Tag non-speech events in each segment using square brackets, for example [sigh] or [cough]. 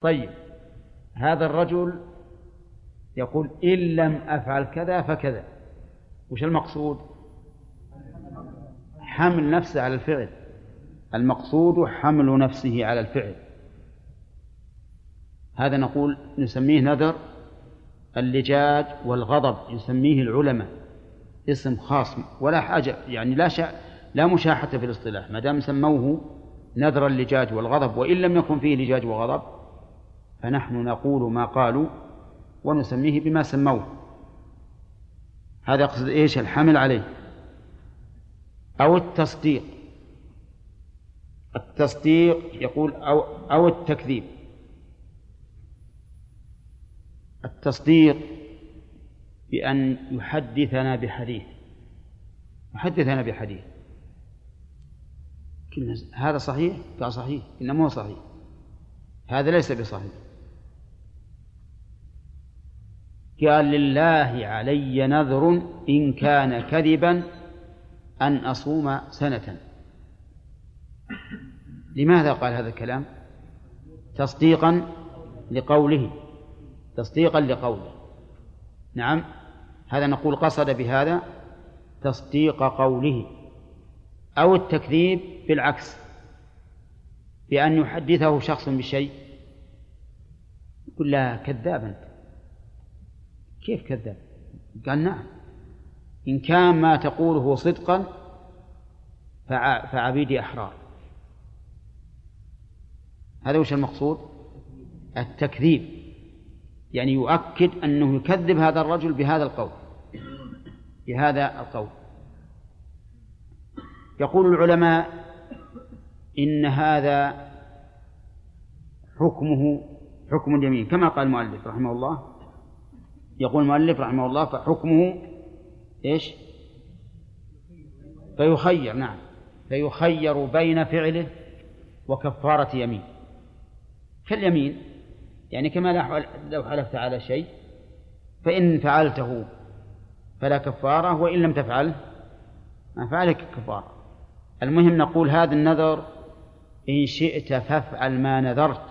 طيب هذا الرجل يقول إن لم أفعل كذا فكذا. وش المقصود؟ حمل نفسه على الفعل. المقصود حمل نفسه على الفعل. هذا نقول نسميه نذر اللجاج والغضب يسميه العلماء. اسم خاص ولا حاجة يعني لا شا لا مشاحة في الاصطلاح ما دام سموه نذر اللجاج والغضب وإن لم يكن فيه لجاج وغضب فنحن نقول ما قالوا ونسميه بما سموه. هذا يقصد إيش؟ الحمل عليه. أو التصديق. التصديق يقول أو أو التكذيب. التصديق بأن يحدثنا بحديث. يحدثنا بحديث. هذا صحيح؟ قال صحيح. إنما هو صحيح. هذا ليس بصحيح. قال لله علي نذر إن كان كذبا أن أصوم سنة. لماذا قال هذا الكلام؟ تصديقا لقوله تصديقا لقوله. نعم هذا نقول قصد بهذا تصديق قوله أو التكذيب بالعكس بأن يحدثه شخص بشيء. يقول لا كذاب أنت. كيف كذاب قال نعم. إن كان ما تقوله صدقا فعبيدي أحرار. هذا وش المقصود؟ التكذيب. يعني يؤكد أنه يكذب هذا الرجل بهذا القول. بهذا القول. يقول العلماء إن هذا حكمه حكم اليمين كما قال المؤلف رحمه الله. يقول المؤلف رحمه الله فحكمه إيش؟ فيخير نعم. فيخير بين فعله وكفارة يمين. كاليمين يعني كما لو حلفت على شيء فإن فعلته فلا كفارة وإن لم تفعل فعليك كفارة. المهم نقول هذا النذر إن شئت فافعل ما نذرت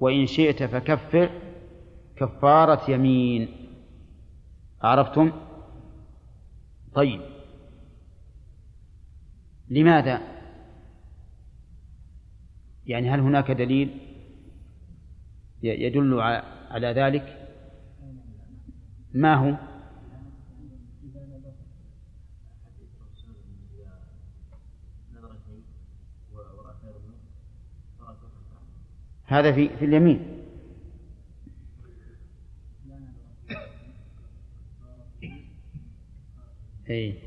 وإن شئت فكفر كفارة يمين عرفتم؟ طيب لماذا؟ يعني هل هناك دليل يدل على ذلك؟ ما هو؟ هذا في في اليمين أي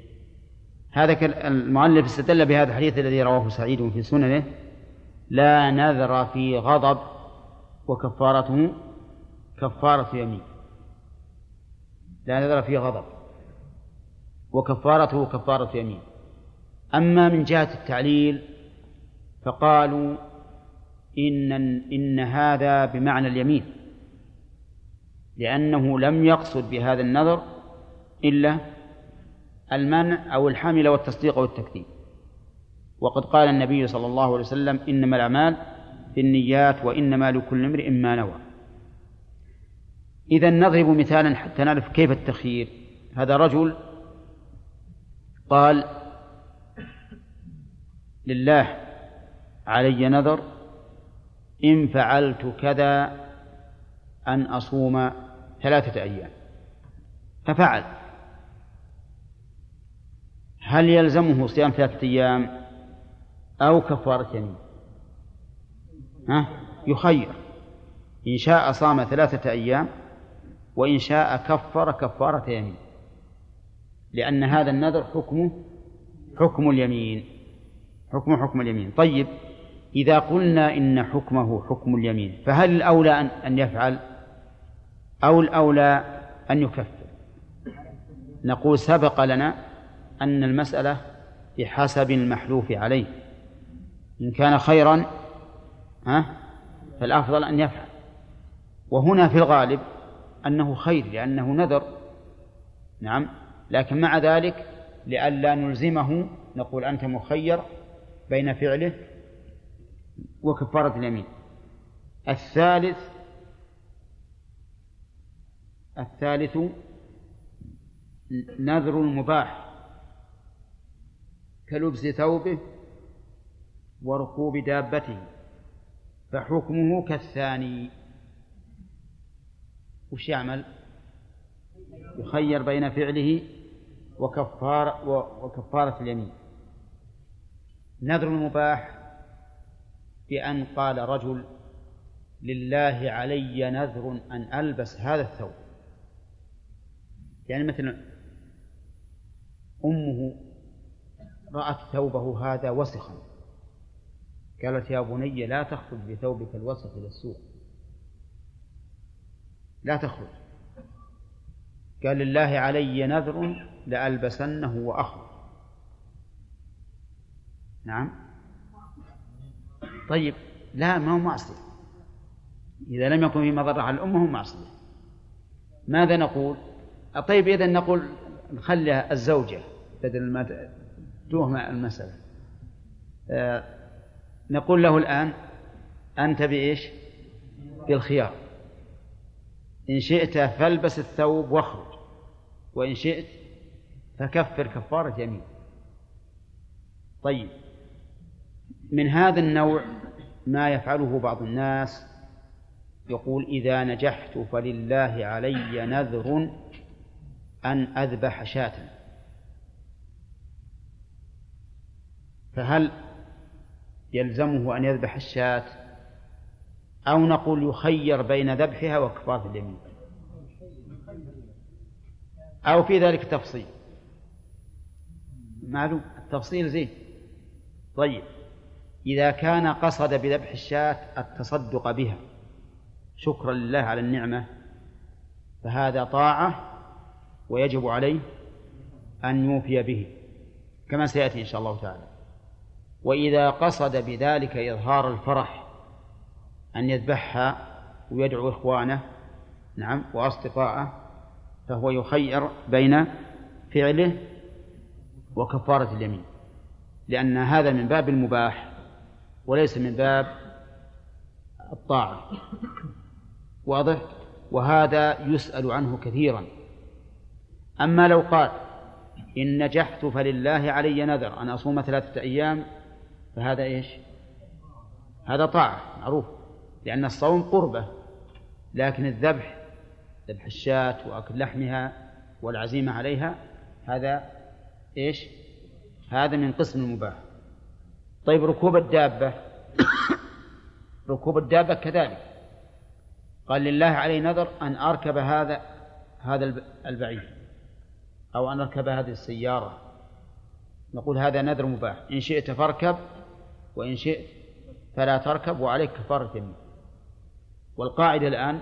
هذا المؤلف استدل بهذا الحديث الذي رواه سعيد في سننه. لا نذر في غضب وكفارته كفارة يمين. لا نذر في غضب وكفارته كفارة يمين. أما من جهة التعليل فقالوا إن إن هذا بمعنى اليمين. لأنه لم يقصد بهذا النذر إلا المنع أو الحمل والتصديق والتكذيب وقد قال النبي صلى الله عليه وسلم إنما الأعمال في النيات وإنما لكل امرئ ما نوى. إذا نضرب مثالا حتى نعرف كيف التخيير. هذا رجل قال لله علي نذر إن فعلت كذا أن أصوم ثلاثة أيام. ففعل. هل يلزمه صيام ثلاثة أيام أو كفارة يمين ها؟ يخير. إن شاء صام ثلاثة أيام وإن شاء كفر كفارة يمين لأن هذا النذر حكمه حكم اليمين. حكم حكم اليمين. طيب إذا قلنا إن حكمه حكم اليمين فهل الأولى أن يفعل؟ أو الأولى أن يكفر؟ نقول سبق لنا أن المسألة بحسب المحلوف عليه. إن كان خيرا ها فالأفضل أن يفعل. وهنا في الغالب أنه خير لأنه نذر. نعم. لكن مع ذلك لئلا نلزمه نقول أنت مخير بين فعله وكفارة اليمين. الثالث الثالث نذر المباح كلبس ثوبه وركوب دابته فحكمه كالثاني. وش يعمل؟ يخير بين فعله وكفار وكفارة اليمين. نذر المباح بأن قال رجل لله علي نذر أن ألبس هذا الثوب. يعني مثلا أمه رأت ثوبه هذا وسخا. قالت يا بني لا تخرج بثوبك الوسخ إلى السوق. لا تخرج. قال لله علي نذر لألبسنه وأخرج. نعم. طيب لا ما هو معصية. إذا لم يكن في مضرة على الأمة هو معصية. ماذا نقول؟ طيب إذا نقول نخليها الزوجة بدل ما توهم المسألة. آه نقول له الآن أنت بإيش؟ بالخيار. إن شئت فالبس الثوب واخرج وإن شئت فكفر كفارة يمين. طيب من هذا النوع ما يفعله بعض الناس يقول إذا نجحت فلله علي نذر أن أذبح شاة. فهل يلزمه أن يذبح الشاة أو نقول يخير بين ذبحها وكفارة اليمين؟ أو في ذلك تفصيل؟ معلوم التفصيل زين. طيب إذا كان قصد بذبح الشاة التصدق بها شكرا لله على النعمة فهذا طاعة ويجب عليه أن يوفي به كما سيأتي إن شاء الله تعالى. وإذا قصد بذلك إظهار الفرح أن يذبحها ويدعو إخوانه نعم وأصدقائه فهو يخير بين فعله وكفارة اليمين. لأن هذا من باب المباح وليس من باب الطاعة. واضح؟ وهذا يسأل عنه كثيرا. أما لو قال إن نجحت فلله علي نذر أن أصوم ثلاثة أيام فهذا إيش؟ هذا طاعة معروف. لأن الصوم قربة لكن الذبح ذبح الشاة وأكل لحمها والعزيمة عليها هذا إيش؟ هذا من قسم المباح. طيب ركوب الدابة [coughs] ركوب الدابة كذلك. قال لله علي نذر أن أركب هذا هذا البعير أو أن أركب هذه السيارة. نقول هذا نذر مباح. إن شئت فاركب وإن شئت فلا تركب وعليك كفارة يمين والقاعدة الآن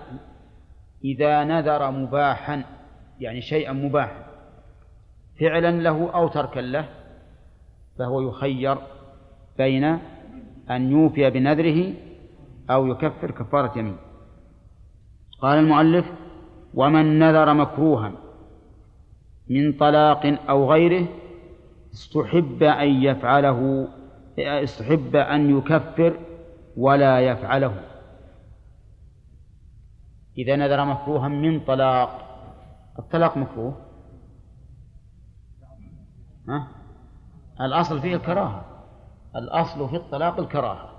إذا نذر مباحا يعني شيئا مباحا فعلا له أو تركا له فهو يخير بين أن يوفي بنذره أو يكفر كفارة يمين قال المؤلف ومن نذر مكروها من طلاق أو غيره استحب أن يفعله استحب أن يكفر ولا يفعله. إذا نذر مكروها من طلاق. الطلاق مكروه. ها؟ الأصل فيه الكراهة. الأصل في الطلاق الكراهة.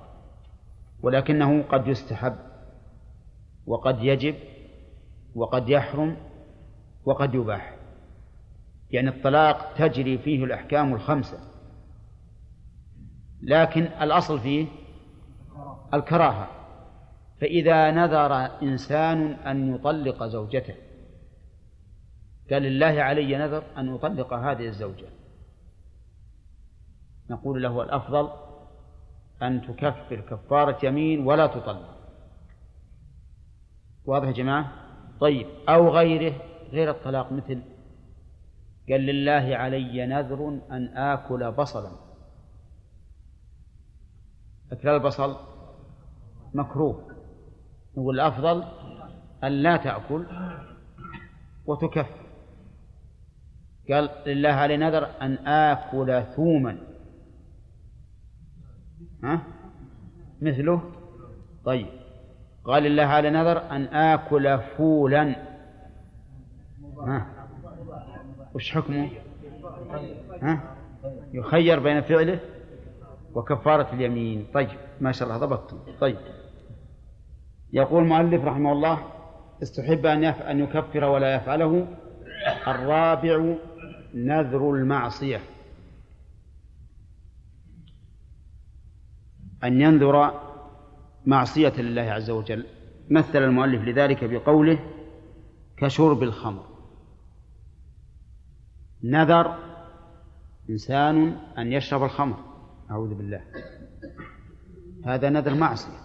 ولكنه قد يستحب وقد يجب وقد يحرم وقد يباح. يعني الطلاق تجري فيه الأحكام الخمسة. لكن الأصل فيه الكراهة. فإذا نذر إنسان أن يطلق زوجته قال لله علي نذر أن أطلق هذه الزوجة. نقول له الأفضل أن تكفر كفارة يمين ولا تطلق. واضح يا جماعة؟ طيب أو غيره غير الطلاق مثل قال لله علي نذر أن آكل بصلا. أكل البصل مكروه. نقول الأفضل أن لا تأكل وتكفر قال لله علي نذر أن آكل ثوما. ها؟ مثله؟ طيب. قال الله على نذر أن آكل فولا. ها؟ وش حكمه؟ ها؟ يخير بين فعله وكفارة اليمين. طيب. ما شاء الله ضبطتم. طيب. يقول المؤلف رحمه الله استحب أن أن يكفر ولا يفعله الرابع نذر المعصية. أن ينذر معصية لله عز وجل. مثل المؤلف لذلك بقوله كشرب الخمر. نذر إنسان أن يشرب الخمر. أعوذ بالله. هذا نذر معصية.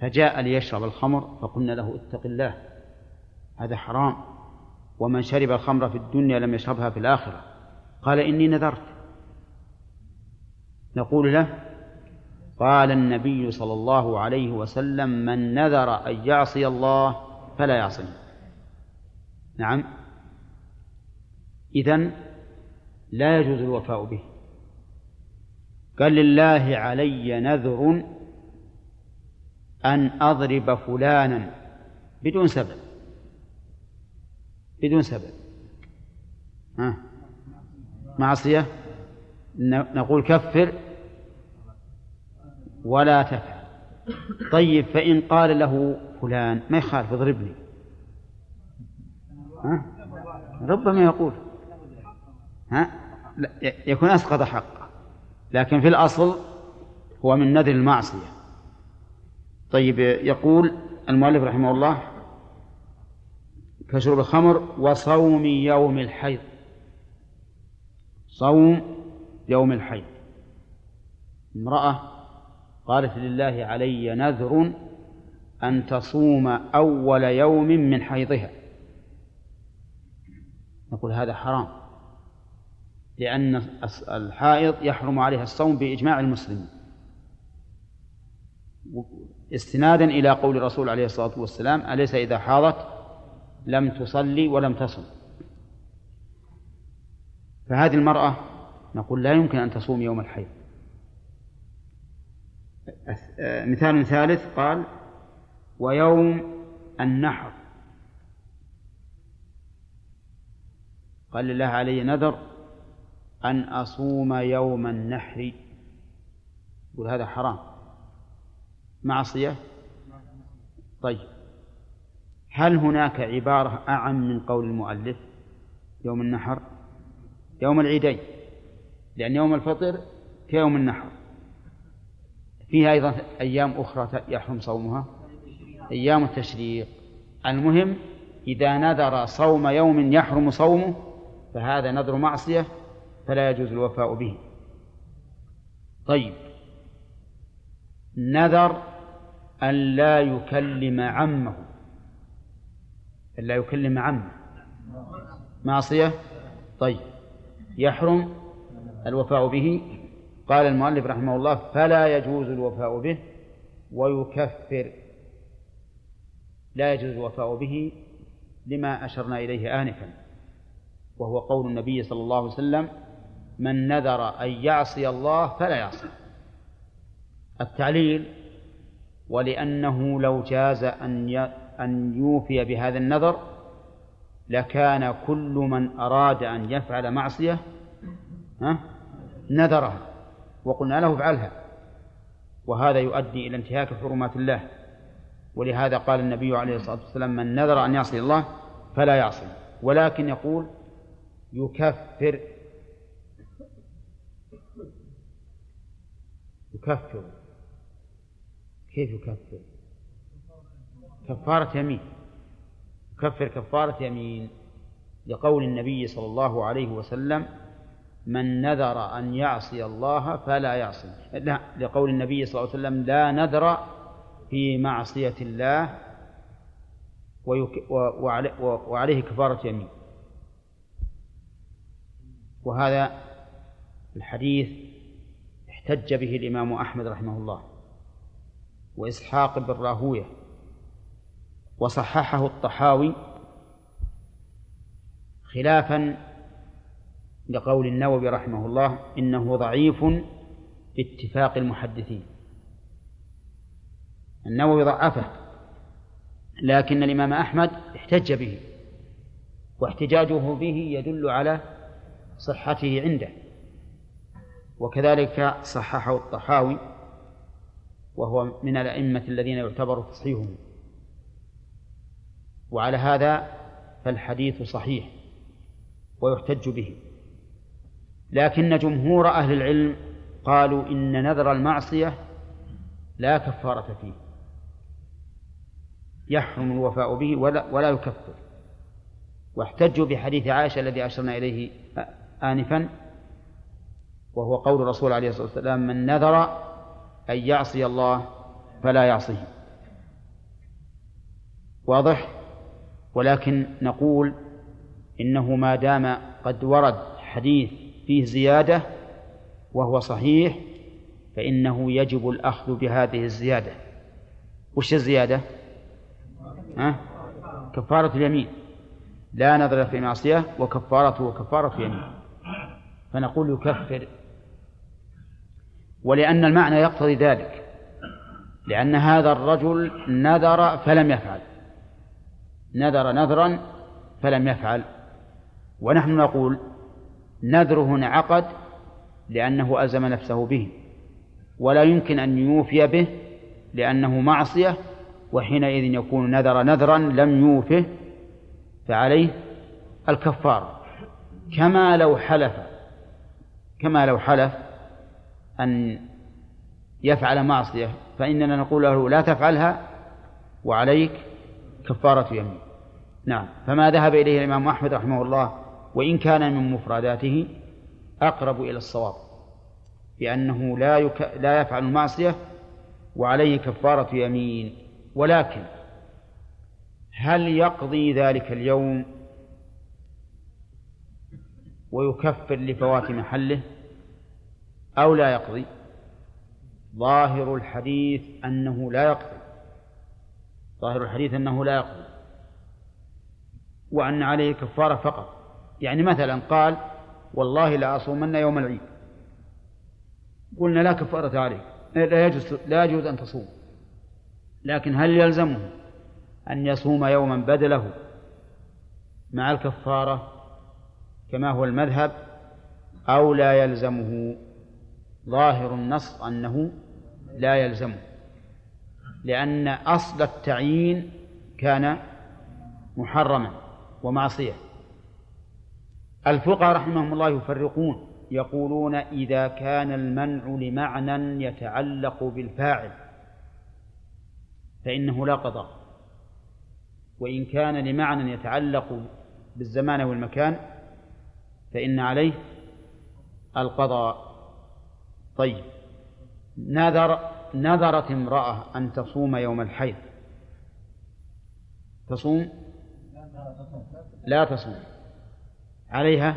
فجاء ليشرب الخمر فقلنا له اتق الله هذا حرام. ومن شرب الخمر في الدنيا لم يشربها في الآخرة. قال إني نذرت. نقول له قال النبي صلى الله عليه وسلم من نذر أن يعصي الله فلا يعصيه نعم. إذن لا يجوز الوفاء به. قال لله علي نذر أن أضرب فلانا بدون سبب. بدون سبب. ها؟ معصية؟ نقول كفر. ولا تفعل. طيب فإن قال له فلان ما يخالف اضربني. ها؟ ربما يقول. ها؟ يكون أسقط حقه. لكن في الأصل هو من نذر المعصية. طيب يقول المؤلف رحمه الله كشرب الخمر وصوم يوم الحيض. صوم يوم الحيض. امرأة قالت لله علي نذر أن تصوم أول يوم من حيضها. نقول هذا حرام. لأن الحائض يحرم عليها الصوم بإجماع المسلمين استنادا إلى قول الرسول عليه الصلاة والسلام أليس إذا حاضت لم تصلي ولم تصم؟ فهذه المرأة نقول لا يمكن أن تصوم يوم الحيض. مثال ثالث قال ويوم النحر. قال لله علي نذر أن أصوم يوم النحر. يقول هذا حرام. معصية؟ طيب. هل هناك عبارة أعم من قول المؤلف يوم النحر؟ يوم العيدين. لأن يوم الفطر كيوم النحر. فيها أيضا أيام أخرى يحرم صومها. أيام التشريق. المهم إذا نذر صوم يوم يحرم صومه فهذا نذر معصية فلا يجوز الوفاء به. طيب. نذر أن لا يكلم عمه. أن لا يكلم عمه. معصية؟ طيب. يحرم الوفاء به؟ قال المؤلف رحمه الله فلا يجوز الوفاء به ويكفر. لا يجوز الوفاء به لما أشرنا إليه آنفا وهو قول النبي صلى الله عليه وسلم من نذر أن يعصي الله فلا يعصي. التعليل ولأنه لو جاز أن أن يوفي بهذا النذر لكان كل من أراد أن يفعل معصية نذرها. وقلنا له افعلها. وهذا يؤدي إلى انتهاك حرمات الله. ولهذا قال النبي عليه الصلاة والسلام من نذر أن يعصي الله فلا يعصي. ولكن يقول يكفر يكفر. كيف يكفر؟ كفارة يمين. يكفر كفارة يمين لقول النبي صلى الله عليه وسلم من نذر أن يعصي الله فلا يعصي. لا لقول النبي صلى الله عليه وسلم لا نذر في معصية الله. وعليه كفارة يمين. وهذا الحديث احتج به الإمام أحمد رحمه الله وإسحاق بن راهوية وصححه الطحاوي خلافا لقول النووي رحمه الله إنه ضعيف باتفاق المحدثين. النووي ضعفه لكن الإمام أحمد احتج به واحتجاجه به يدل على صحته عنده. وكذلك صححه الطحاوي وهو من الأئمة الذين يعتبر تصحيحهم وعلى هذا فالحديث صحيح ويحتج به. لكن جمهور أهل العلم قالوا إن نذر المعصية لا كفارة فيه. يحرم الوفاء به ولا, ولا يكفر. واحتجوا بحديث عائشة الذي أشرنا إليه آنفا وهو قول الرسول عليه الصلاة والسلام من نذر أن يعصي الله فلا يعصيه. واضح؟ ولكن نقول إنه ما دام قد ورد حديث فيه زيادة وهو صحيح فإنه يجب الأخذ بهذه الزيادة. وش الزيادة؟ ها؟ كفارة اليمين. لا نظر في معصية وكفارته كفارة يمين فنقول يكفر ولأن المعنى يقتضي ذلك. لأن هذا الرجل نذر فلم يفعل. نذر نذرا فلم يفعل. ونحن نقول نذره انعقد لأنه ألزم نفسه به. ولا يمكن أن يوفي به لأنه معصية وحينئذ يكون نذر نذرا لم يوفه فعليه الكفارة كما لو حلف كما لو حلف أن يفعل معصية فإننا نقول له لا تفعلها وعليك كفارة يمين. نعم. فما ذهب إليه الإمام أحمد رحمه الله وإن كان من مفرداته أقرب إلى الصواب بأنه لا يك... لا يفعل المعصية وعليه كفارة يمين. ولكن هل يقضي ذلك اليوم ويكفر لفوات محله؟ أو لا يقضي. ظاهر الحديث أنه لا يقضي. ظاهر الحديث أنه لا يقضي. وأن عليه كفارة فقط. يعني مثلا قال والله لا أصومن يوم العيد. قلنا لا كفارة عليك لا يجوز لا يجوز أن تصوم. لكن هل يلزمه أن يصوم يوما بدله مع الكفارة كما هو المذهب أو لا يلزمه؟ ظاهر النص أنه لا يلزمه لأن أصل التعيين كان محرما ومعصية. الفقهاء رحمهم الله يفرقون يقولون إذا كان المنع لمعنى يتعلق بالفاعل فإنه لا قضاء وإن كان لمعنى يتعلق بالزمان والمكان فإن عليه القضاء. طيب. نذر نذرت امرأة أن تصوم يوم الحيض. تصوم؟ لا تصوم. عليها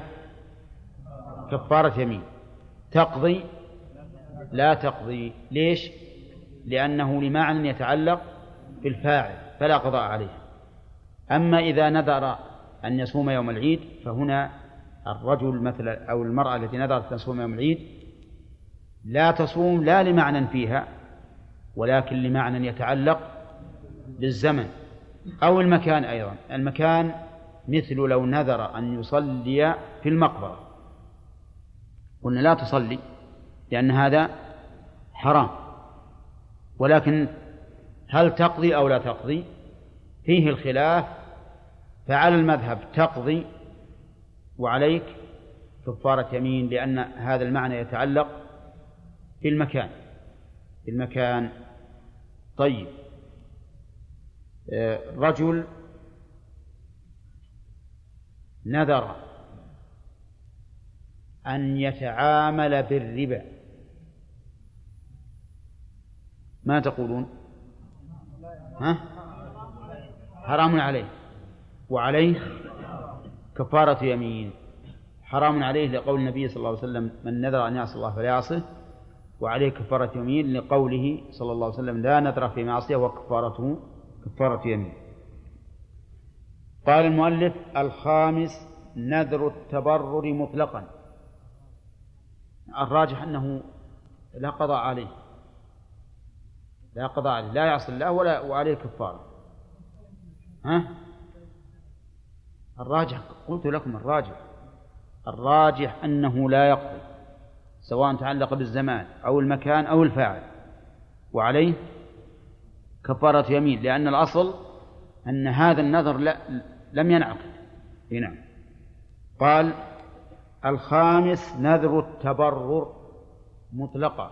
كفارة يمين. تقضي؟ لا تقضي. ليش؟ لأنه لمعنى يتعلق بالفاعل فلا قضاء عليه أما إذا نذر أن يصوم يوم العيد فهنا الرجل مثلا أو المرأة التي نذرت أن تصوم يوم العيد لا تصوم لا لمعنى فيها ولكن لمعنى يتعلق بالزمن أو المكان أيضا. المكان مثل لو نذر أن يصلي في المقبرة. قلنا لا تصلي لأن هذا حرام. ولكن هل تقضي أو لا تقضي؟ فيه الخلاف. فعلى المذهب تقضي وعليك كفارة يمين لأن هذا المعنى يتعلق بالمكان بالمكان طيب. آه، رجل نذر أن يتعامل بالربا. ما تقولون؟ ها؟ حرام عليه. وعليه كفارة يمين. حرام عليه لقول النبي صلى الله عليه وسلم من نذر أن يعصي الله فلا يعصه وعليه كفارة يمين لقوله صلى الله عليه وسلم لا نذر في معصية وكفارته كفارة يمين. قال المؤلف الخامس نذر التبرر مطلقا. الراجح أنه لا قضاء عليه. لا قضاء عليه. لا يعصي الله ولا وعليه كفارة. ها؟ الراجح قلت لكم الراجح. الراجح أنه لا يقضي. سواء تعلق بالزمان أو المكان أو الفاعل. وعليه كفارة يمين لأن الأصل أن هذا النذر لا لم ينعقد. نعم. قال الخامس نذر التبرر مطلقا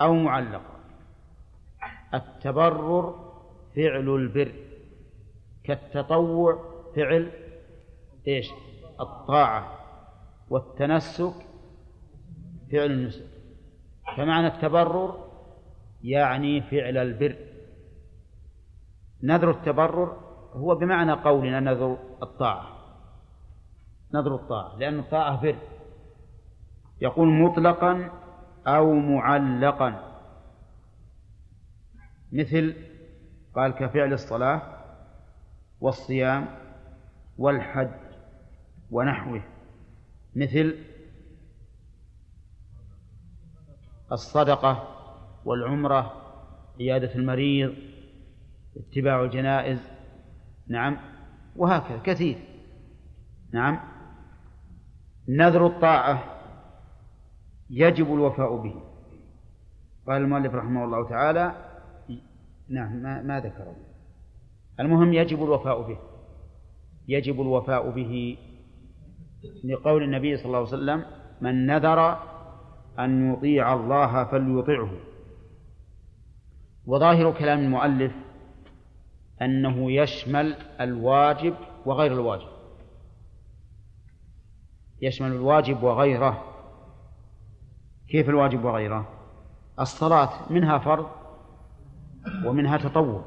أو معلقا. التبرر فعل البر كالتطوع فعل إيش؟ الطاعة والتنسك فعل النسك. فمعنى التبرر يعني فعل البر. نذر التبرر هو بمعنى قولنا نذر الطاعة. نذر الطاعة لأن الطاعة بر. يقول مطلقا أو معلقا. مثل قال كفعل الصلاة والصيام والحج ونحوه. مثل الصدقة والعمرة عيادة المريض اتباع الجنائز. نعم. وهكذا كثير. نعم. نذر الطاعة يجب الوفاء به. قال المؤلف رحمه الله تعالى نعم ما, ما ذكره. المهم يجب الوفاء به. يجب الوفاء به لقول النبي صلى الله عليه وسلم من نذر أن يطيع الله فليطعه. وظاهر كلام المؤلف أنه يشمل الواجب وغير الواجب. يشمل الواجب وغيره. كيف الواجب وغيره؟ الصلاة منها فرض ومنها تطوع.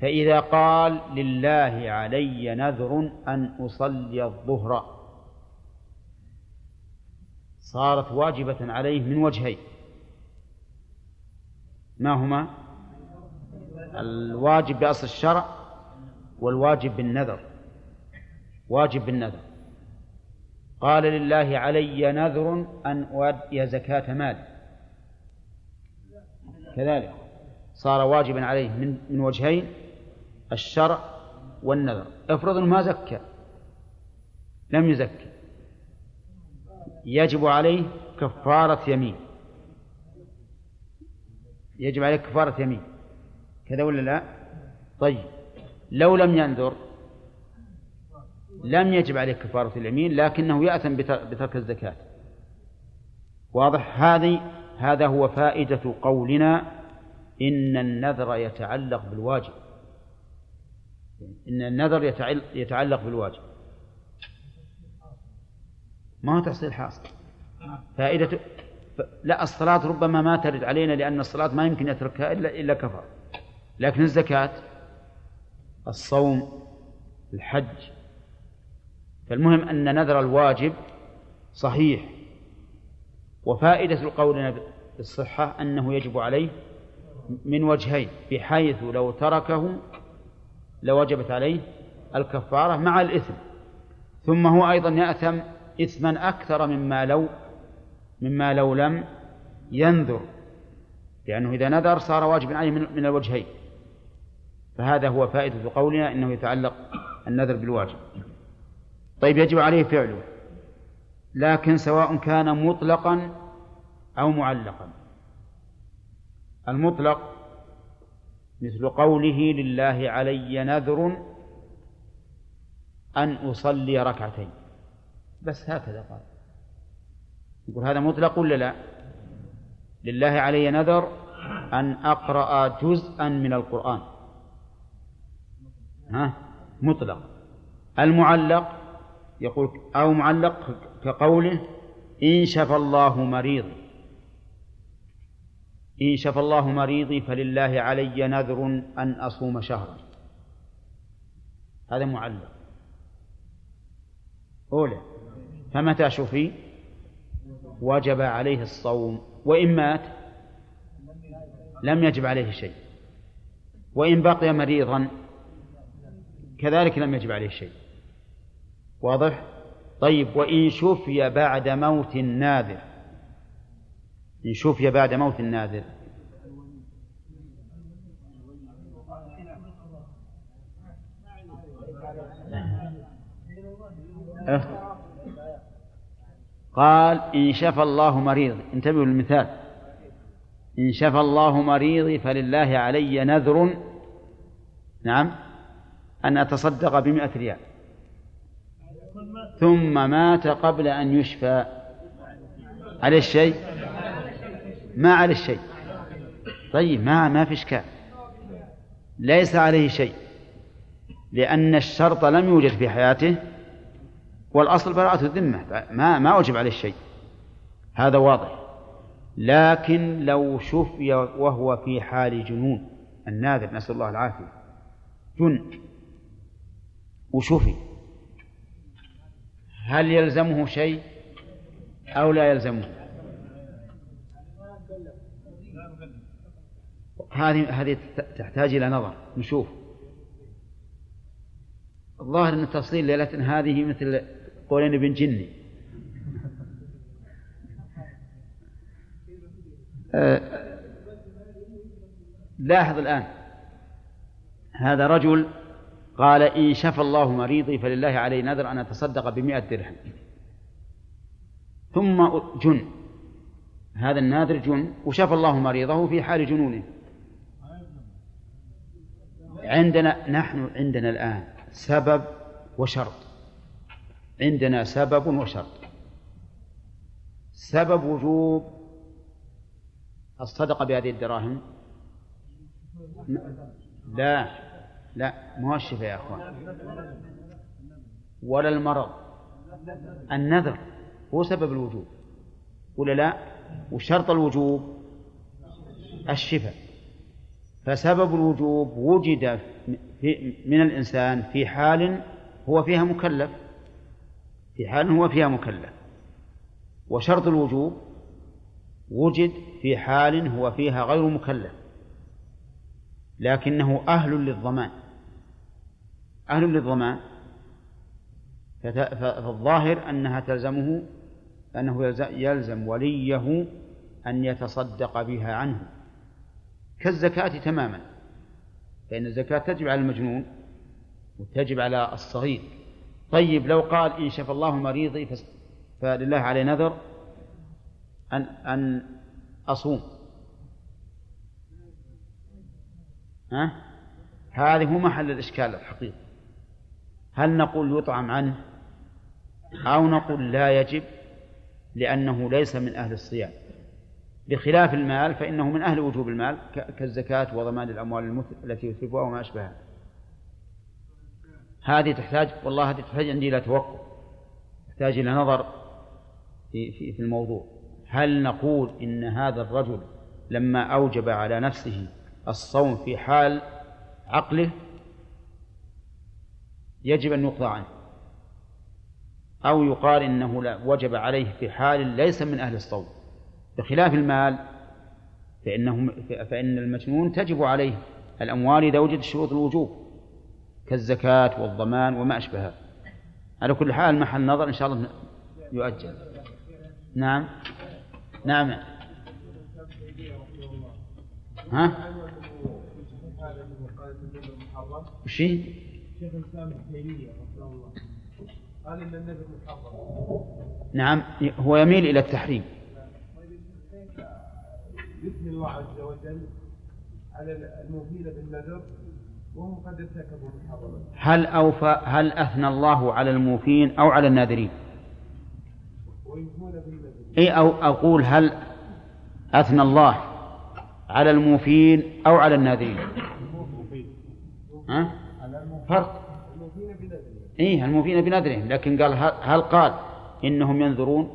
فإذا قال لله علي نذر أن أصلي الظهر صارت واجبة عليه من وجهين. ما هما؟ الواجب بأصل الشرع والواجب بالنذر. واجب بالنذر. قال لله علي نذر أن أؤدي زكاة مال كذلك صار واجبا عليه من من وجهين الشرع والنذر. افرض إنه ما زكى لم يزكي. يجب عليه كفارة يمين. يجب عليه كفارة يمين. كذا ولا لا؟ طيب. لو لم ينذر لم يجب عليه كفارة اليمين لكنه يأثم بترك الزكاة. واضح؟ هذه هذا هو فائدة قولنا إن النذر يتعلق بالواجب. إن النذر يتعلق بالواجب. ما هو تحصيل حاصل. فائدة لا الصلاة ربما ما ترد علينا لأن الصلاة ما يمكن يتركها إلا إلا كفر. لكن الزكاة الصوم الحج. فالمهم أن نذر الواجب صحيح. وفائدة قولنا بالصحة أنه يجب عليه من وجهين بحيث لو تركه لوجبت عليه الكفارة مع الإثم. ثم هو أيضا يأثم إثما أكثر مما لو مما لو لم ينذر لأنه إذا نذر صار واجبا عليه من الوجهين. فهذا هو فائدة قولنا إنه يتعلق النذر بالواجب. طيب يجب عليه فعله. لكن سواء كان مطلقا أو معلقا. المطلق مثل قوله لله علي نذر أن أصلي ركعتين. بس هكذا قال. يقول هذا مطلق ولا لا؟ لله علي نذر أن أقرأ جزءا من القرآن. ها؟ مطلق. المعلق يقول أو معلق كقوله إن شفى الله مريضي. إن شفى الله مريضي فلله علي نذر أن أصوم شهرا. هذا معلق. أولى. فمتى شفي؟ وجب عليه الصوم. وإن مات؟ لم يجب عليه شيء. وإن بقي مريضا؟ كذلك لم يجب عليه شيء. واضح؟ طيب وإن شفي بعد موت الناذر إن شفي بعد موت الناذر قال إن شفى الله مريضي انتبهوا للمثال. إن شفى الله مريضي فلله علي نذر. نعم. أن أتصدق بمئة ريال. ثم مات قبل أن يشفى. عليه الشيء؟ ما عليه الشيء. طيب ما ما في إشكال. ليس عليه شيء. لأن الشرط لم يوجد في حياته. والأصل براءة الذمة. ما ما وجب عليه شيء. هذا واضح. لكن لو شفي وهو في حال جنون. الناذر نسأل الله العافية. جن. وشفي. هل يلزمه شيء أو لا يلزمه؟ هذه هذه تحتاج إلى نظر. نشوف. الظاهر أن تفصيل ليلة هذه مثل قولين ابن جني. أه لاحظ الآن. هذا رجل قال إن شفى الله مريضي فلله علي نذر أن أتصدق بمئة درهم. ثم جن. هذا الناذر جن وشفى الله مريضه في حال جنونه. عندنا نحن عندنا الآن سبب وشرط. عندنا سبب وشرط. سبب وجوب الصدقة بهذه الدراهم. لا لا مو الشفاء يا أخوان. ولا المرض. النذر هو سبب الوجوب. ولا لا؟ وشرط الوجوب الشفاء. فسبب الوجوب وجد من الإنسان في حال هو فيها مكلف. في حال هو فيها مكلف. وشرط الوجوب وجد في حال هو فيها غير مكلف. لكنه أهل للضمان. أهل للضمان. فالظاهر أنها تلزمه أنه يلزم وليه أن يتصدق بها عنه. كالزكاة تماما. فإن الزكاة تجب على المجنون وتجب على الصغير. طيب لو قال إن شفى الله مريضي فلله علي نذر أن أن أصوم. ها؟ هذه هو محل الإشكال الحقيقي. هل نقول يطعم عنه؟ أو نقول لا يجب لأنه ليس من أهل الصيام. بخلاف المال فإنه من أهل وجوب المال كالزكاة وضمان الأموال التي يتلفها وما أشبهها. هذه تحتاج والله هذه تحتاج عندي إلى توقف تحتاج إلى نظر في, في, في الموضوع. هل نقول إن هذا الرجل لما أوجب على نفسه الصوم في حال عقله يجب أن يقضى عنه؟ أو يقال إنه وجب عليه في حال ليس من أهل الصوم. بخلاف المال فإنه فإن المجنون تجب عليه الأموال إذا وجد شروط الوجوب. كالزكاة والضمان وما أشبهها. على كل حال محل نظر إن شاء الله يؤجل. نعم. نعم. ها؟ وش شيخ الاسلام رحمه الله قال ان محرم نعم. هو يميل إلى التحريم. يثني الله عز وجل على الموفين بالنذر. هل أوفى هل أثنى الله على الموفين أو على الناذرين؟ أي أو أقول هل أثنى الله على الموفين أو على الناذرين؟ ها؟ فرق إيه الموفين بنذرهم لكن قال هل قال إنهم ينذرون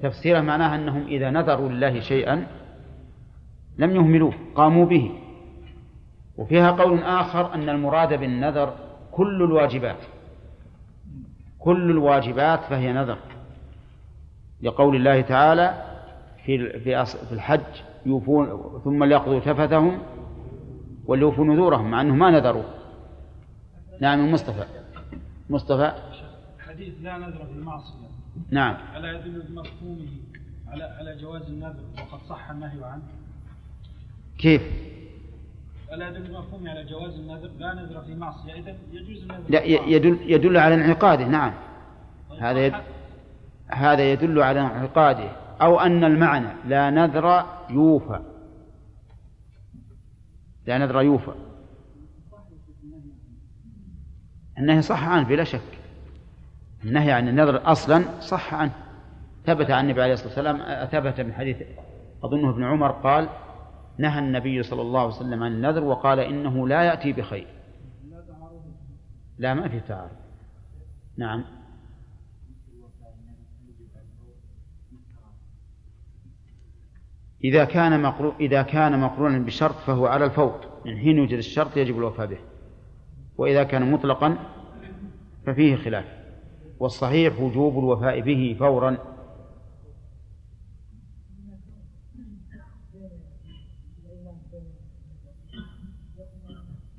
تفسيره معناه أنهم إذا نذروا لله شيئا لم يهملوه قاموا به. وفيها قول آخر أن المراد بالنذر كل الواجبات. كل الواجبات فهي نذر. لقول الله تعالى في في الحج يوفون ثم ليقضوا تفتهم وليوفوا نذورهم مع انهم ما نذروا. نعم المصطفى مصطفى؟ حديث لا نذر في المعصية. نعم. ألا يدل بمفهومه على على جواز النذر وقد صح النهي عنه؟ كيف؟ ألا يدل بمفهومه على جواز النذر؟ لا نذر في معصية. إذا يجوز النذر لا يدل يدل على انعقاده نعم. طيب، هذا يد... هذا يدل على انعقاده. أو أن المعنى لا نذر يوفى. لا نذر يوفى. النهي صح عنه بلا شك. النهي عن النذر أصلا صح عنه. ثبت عن النبي عليه الصلاة والسلام ثبت من حديث أظنه ابن عمر قال نهى النبي صلى الله عليه وسلم عن النذر وقال إنه لا يأتي بخير. لا ما في تعارض. نعم. إذا كان مقرو... إذا كان مقرونا بشرط فهو على الفور من حين يوجد الشرط يجب الوفاء به. وإذا كان مطلقا ففيه خلاف. والصحيح وجوب الوفاء به فورا.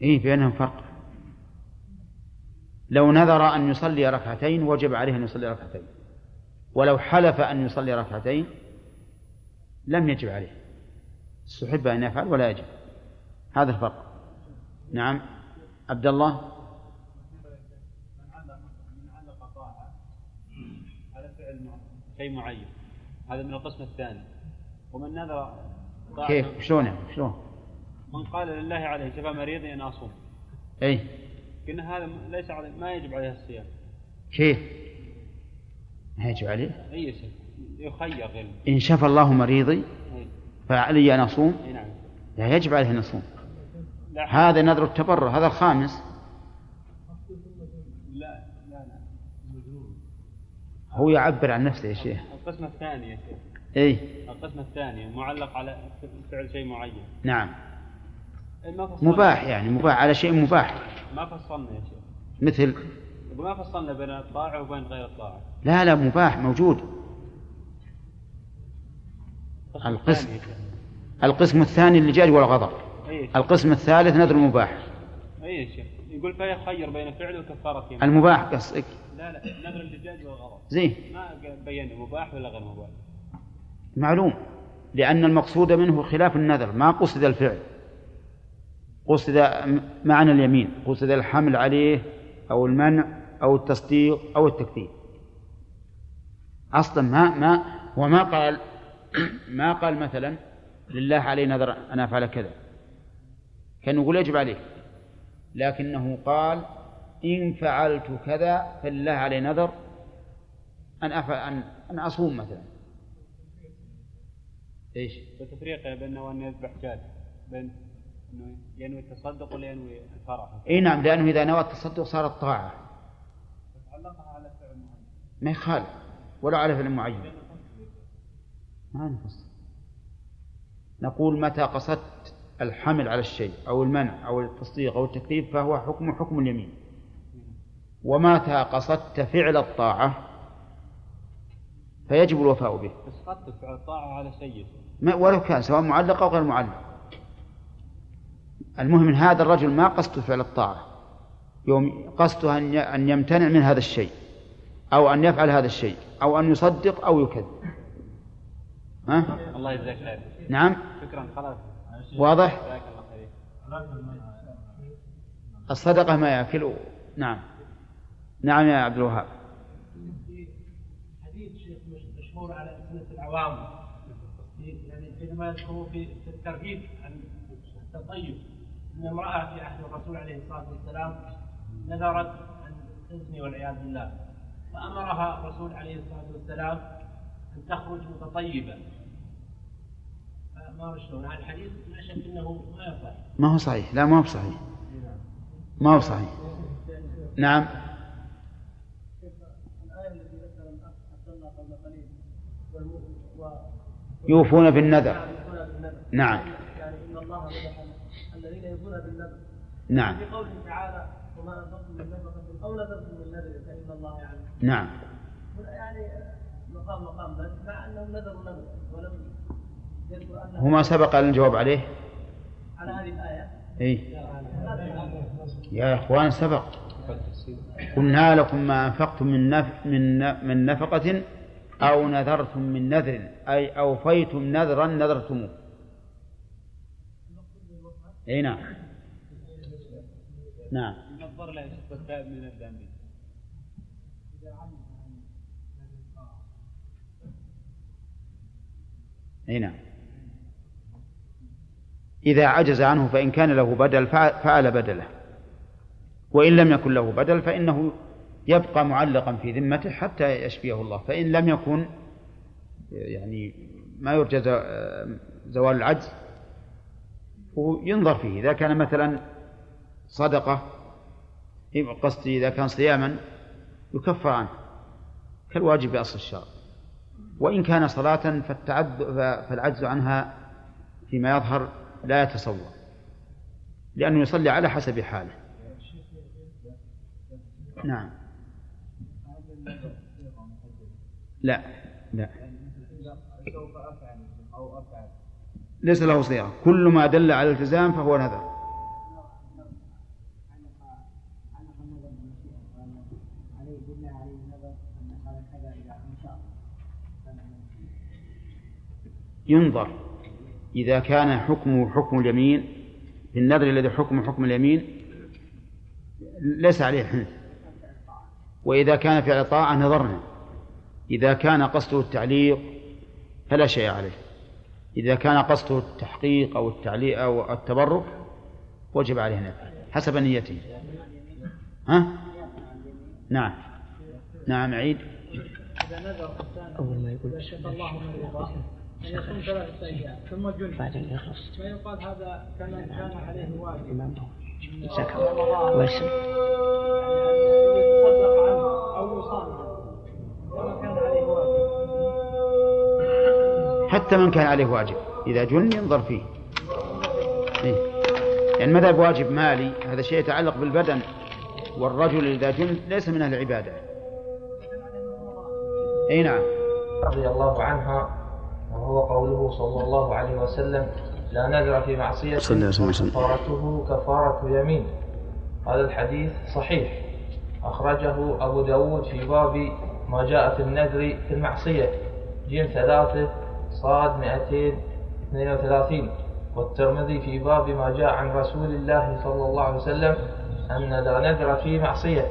إيه بينهم فرق. لو نذر أن يصلي ركعتين وجب عليه أن يصلي ركعتين. ولو حلف أن يصلي ركعتين لم يجب عليه. استحب أن يفعل ولا يجب. هذا الفرق. نعم. عبد الله؟ شيء معين. هذا من القسم الثاني. ومن نذر كيف؟ شلون؟ شلون؟ من قال لله عليه شفى مريضي أن أصوم. أي. قلنا هذا ليس عليه ما يجب عليه الصيام. كيف؟ ما يجب عليه؟ أي شيء. يخير. غير إن شفى الله مريضي فعلي أن أصوم؟ أي نعم. لا يجب عليه أن أصوم لا. هذا نذر التبرع هذا الخامس. لا لا لا. هو يعبر عن نفسه يا شيخ. القسم الثاني يا شيخ أي. القسم الثاني معلق على فعل شيء معين. نعم. مباح يعني مباح على شيء مباح. ما فصلنا يا شيخ. مثل؟ ما فصلنا بين الطاعة وبين غير الطاعة. لا لا مباح موجود. القسم القسم. الثاني جاري والغضب. القسم الثالث نذر مباح. أي يا شيخ. يقول فيخير بين فعل وكفارة المباح قصدك لا لا نذر اللجاج والغضب. زين. ما بين مباح ولا غير مباح. معلوم. لأن المقصود منه خلاف النذر ما قصد الفعل. قصد معنى اليمين قصد الحمل عليه أو المنع أو التصديق أو التكذيب. أصلا ما ما هو ما قال ما قال مثلا لله علي نذر أن أفعل كذا. كان يقول يجب عليه لكنه قال إن فعلت كذا فلله علي نذر أن أفعل أن أن أصوم مثلا. إيش؟ التفريق بين أن يذبح جاد. بين إنه ينوي التصدق ولا ينوي الفرح. إي نعم لأنه إذا نوى التصدق صارت طاعه علقها على فعل معين. ما يخالف ولا على فعل معين. ما نفصل نقول متى قصدت الحمل على الشيء أو المنع أو التصديق أو التكذيب فهو حكم حكم اليمين. ومتى قصدت فعل الطاعة؟ فيجب الوفاء به. بس قد تفعل الطاعة على شيء. ما ولو كان سواء معلق أو غير معلق. المهم من هذا الرجل ما قصده فعل الطاعة. يوم قصده أن يمتنع من هذا الشيء أو أن يفعل هذا الشيء أو أن يصدق أو يكذب. ها؟ الله يجزاك خير. نعم. شكرا خلاص. واضح؟ جزاك الله خير. الصدقة ما ياكل نعم. نعم يا عبد الوهاب. حديث شيخ مش- مشهور على ألسنة العوام. في- يعني حينما يذكروا في في الترغيب عن التطيب. أن امرأة في عهد الرسول عليه الصلاة والسلام نذرت أن تزني والعياذ بالله. فأمرها الرسول عليه الصلاة والسلام أن تخرج متطيبة. فما شلون؟ هذا الحديث لا شك أنه ما يصح ما هو صحيح. لا ما هو صحيح. ما هو صحيح. نعم. يوفون بالنذر نعم يعني ان الله مدح بالنذر. نعم. في قوله تعالى وما أنفقتم من نفقة أو نذرتم من نذر فان الله يعلم. نعم. يعني مقام مقام بس مع انهم نذروا نذر ولم يذكر أنه هو ما سبق الجواب عليه؟ على هذه الآية. اي يا إخوان سبق. قلنا لكم ما أنفقتم من نف من من نفقة أو نذرتم من نذر أي أوفيتم نذرا نذرتموه. أي نعم. نعم. النظر لا يشبه التائب من الذنب. أي نعم. إذا عجز عنه فإن كان له بدل فعل بدله. وإن لم يكن له بدل فإنه يبقى معلقا في ذمته حتى يشفيه الله. فإن لم يكن يعني ما يرجى زوال العجز ينظر فيه. إذا كان مثلا صدقة قصدي إذا كان صياما يكفر عنه. كالواجب بأصل الشرع. وإن كان صلاة فالعجز عنها فيما يظهر لا يتصور لأنه يصلي على حسب حاله. نعم. لا. لا. ليس له صيغة كل ما دل على الالتزام فهو نذر ينظر إذا كان حكمه حكم اليمين في النذر الذي حكمه حكم اليمين ليس عليه حنث. وإذا كان في طاعة نظرنا. إذا كان قصده التعليق فلا شيء عليه. إذا كان قصده التحقيق أو التعليق أو التبرك وجب عليه نفعل حسب نيته. ها؟ نعم. نعم عيد. إذا نذر أول ما يقول الله من أن يصوم ثلاثة أيام ثم جن بعدين يخلص. فيقال هذا كان عليه واجب. جزاك الله يسلمك يتصدق عنه أو يصام كما كان عليه حتى من كان عليه واجب إذا جن ينظر فيه. إيه؟ يعني مذهب واجب مالي؟ هذا شيء يتعلق بالبدن. والرجل إذا جن ليس من أهل العبادة. أي نعم. رضي الله عنها وهو قوله صلى الله عليه وسلم لا نذر في معصية كفارته كفارة يمين. هذا الحديث صحيح. أخرجه أبو داود في باب ما جاء في النذر في المعصية جيم ثلاثة صاد 232 والترمذي في باب ما جاء عن رسول الله صلى الله عليه وسلم أن لا نذر في معصية.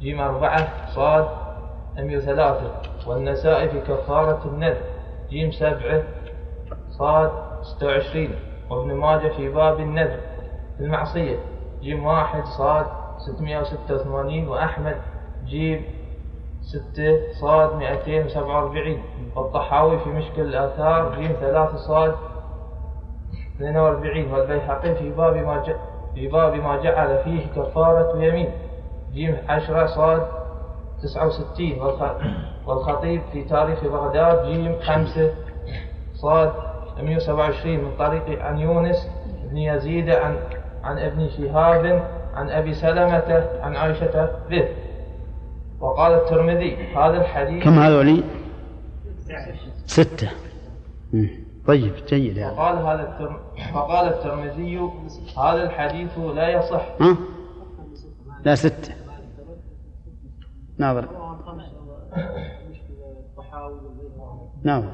جيم أربعة صاد 103 والنسائي في كفارة النذر جيم سبعة صاد ستة وعشرين. وابن ماجه في باب النذر في المعصية. جيم واحد صاد ستمائة وستة وثمانين. وأحمد جيم ستة صاد مائتين وسبعة وأربعين. والطحاوي في مشكل الآثار جيم ثلاثة صاد اثنين وأربعين. والبيهقي في باب ما ج... في باب ما جعل فيه كفارة يمين جيم عشرة صاد تسعة وستين. والخطيب في تاريخ بغداد جيم خمسة صاد 127 من طريق عن يونس بن يزيد عن عن ابن شهاب عن أبي سلمة عن عائشة به. وقال الترمذي هذا الحديث كم هذولي؟ ستة. طيب جيد هذا وقال هذا الترم... وقال الترمذي هذا الحديث لا يصح. ها؟ لا ستة. ناظر. نعم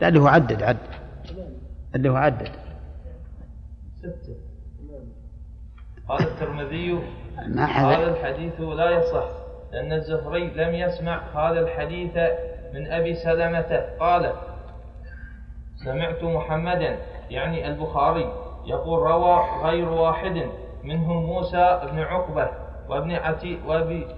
لا اللي هو عدد عد اللي هو عدد. ستة. قال الترمذي هذا الحديث لا يصح. لأن الزهري لم يسمع هذا الحديث من أبي سلمة. قال سمعت محمدا يعني البخاري يقول روى غير واحد منهم موسى بن عقبة وابن, عتي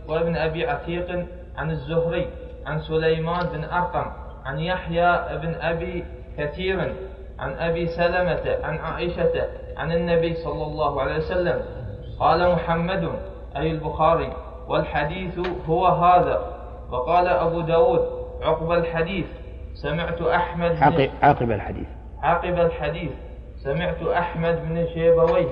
وابن أبي عتيق عن الزهري عن سليمان بن أرقم عن يحيى بن أبي كثير عن أبي سلمة عن عائشة عن النبي صلى الله عليه وسلم. قال محمد أي البخاري والحديث هو هذا. وقال أبو داود عقب الحديث سمعت أحمد عقب, عقب الحديث. عقب الحديث سمعت أحمد بن شيبويه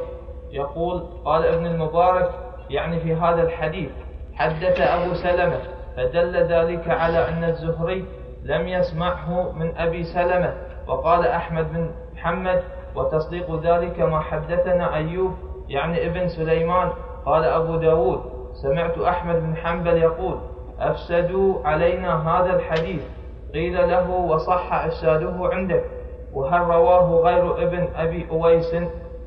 يقول قال ابن المبارك يعني في هذا الحديث حدث أبو سلمة فدل ذلك على أن الزهري لم يسمعه من أبي سلمة. وقال أحمد بن محمد وتصديق ذلك ما حدثنا أيوب يعني ابن سليمان قال أبو داود سمعت أحمد بن حنبل يقول أفسدوا علينا هذا الحديث. قيل له وصح إفساده عندك. وهل رواه غير ابن أبي أويس؟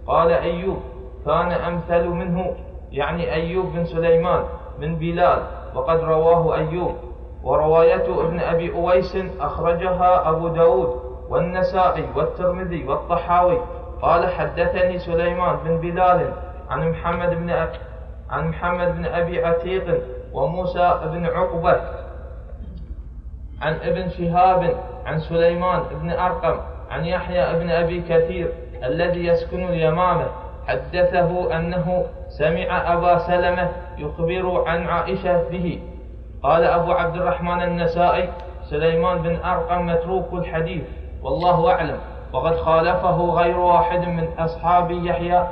قال أيوب. كان أمثل منه يعني أيوب بن سليمان من بلال وقد رواه أيوب. ورواية ابن أبي أويس أخرجها أبو داود والنسائي والترمذي والطحاوي. قال حدثني سليمان بن بلال عن محمد بن. عن محمد بن أبي عتيق وموسى بن عقبة عن ابن شهاب عن سليمان بن أرقم عن يحيى بن أبي كثير الذي يسكن اليمامة. حدثه أنه سمع أبا سلمة يخبر عن عائشة به. قال أبو عبد الرحمن النسائي سليمان بن أرقم متروك الحديث والله أعلم. وقد خالفه غير واحد من أصحاب يحيى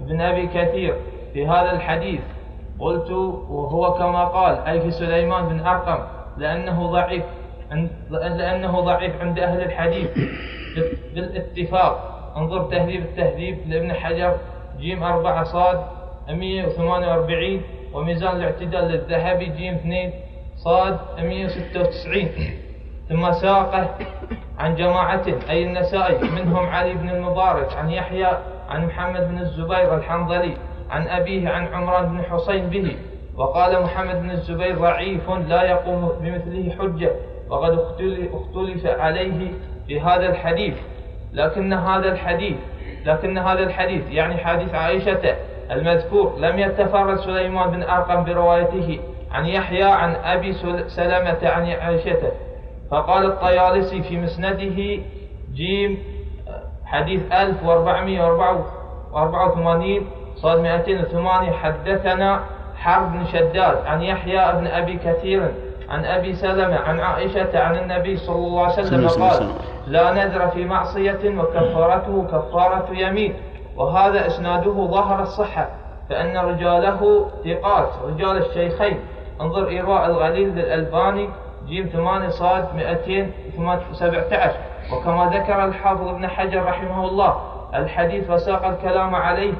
بن أبي كثير. في هذا الحديث قلت وهو كما قال أي في سليمان بن أرقم لأنه ضعيف لأنه ضعيف عند أهل الحديث. بالاتفاق. انظر تهذيب التهذيب لابن حجر جيم أربعة صاد 148 وميزان الاعتدال للذهبي جيم 2 صاد 196 ثم ساقه عن جماعته أي النسائي منهم علي بن المبارك عن يحيى عن محمد بن الزبير الحنظلي. عن أبيه عن عمران بن حسين به وقال محمد بن الزبير ضعيف لا يقوم بمثله حجة وقد اختلف عليه في هذا الحديث. لكن هذا الحديث لكن هذا الحديث يعني حديث عائشة المذكور لم يتفرد سليمان بن أرقم بروايته عن يحيى عن أبي سلمة عن عائشة. فقال الطيالسي في مسنده جيم حديث 1484 صاد 208 حدثنا حرب بن شداد عن يحيى بن أبي كثير عن أبي سلمة عن عائشة عن النبي صلى الله عليه وسلم قال لا نذر في معصية وكفارته كفارة يمين. وهذا إسناده ظهر الصحة فإن رجاله ثقات. رجال الشيخين انظر إيواء الغليل للألباني جيم 8 صاد 217 وكما ذكر الحافظ ابن حجر رحمه الله الحديث وساق الكلام عليه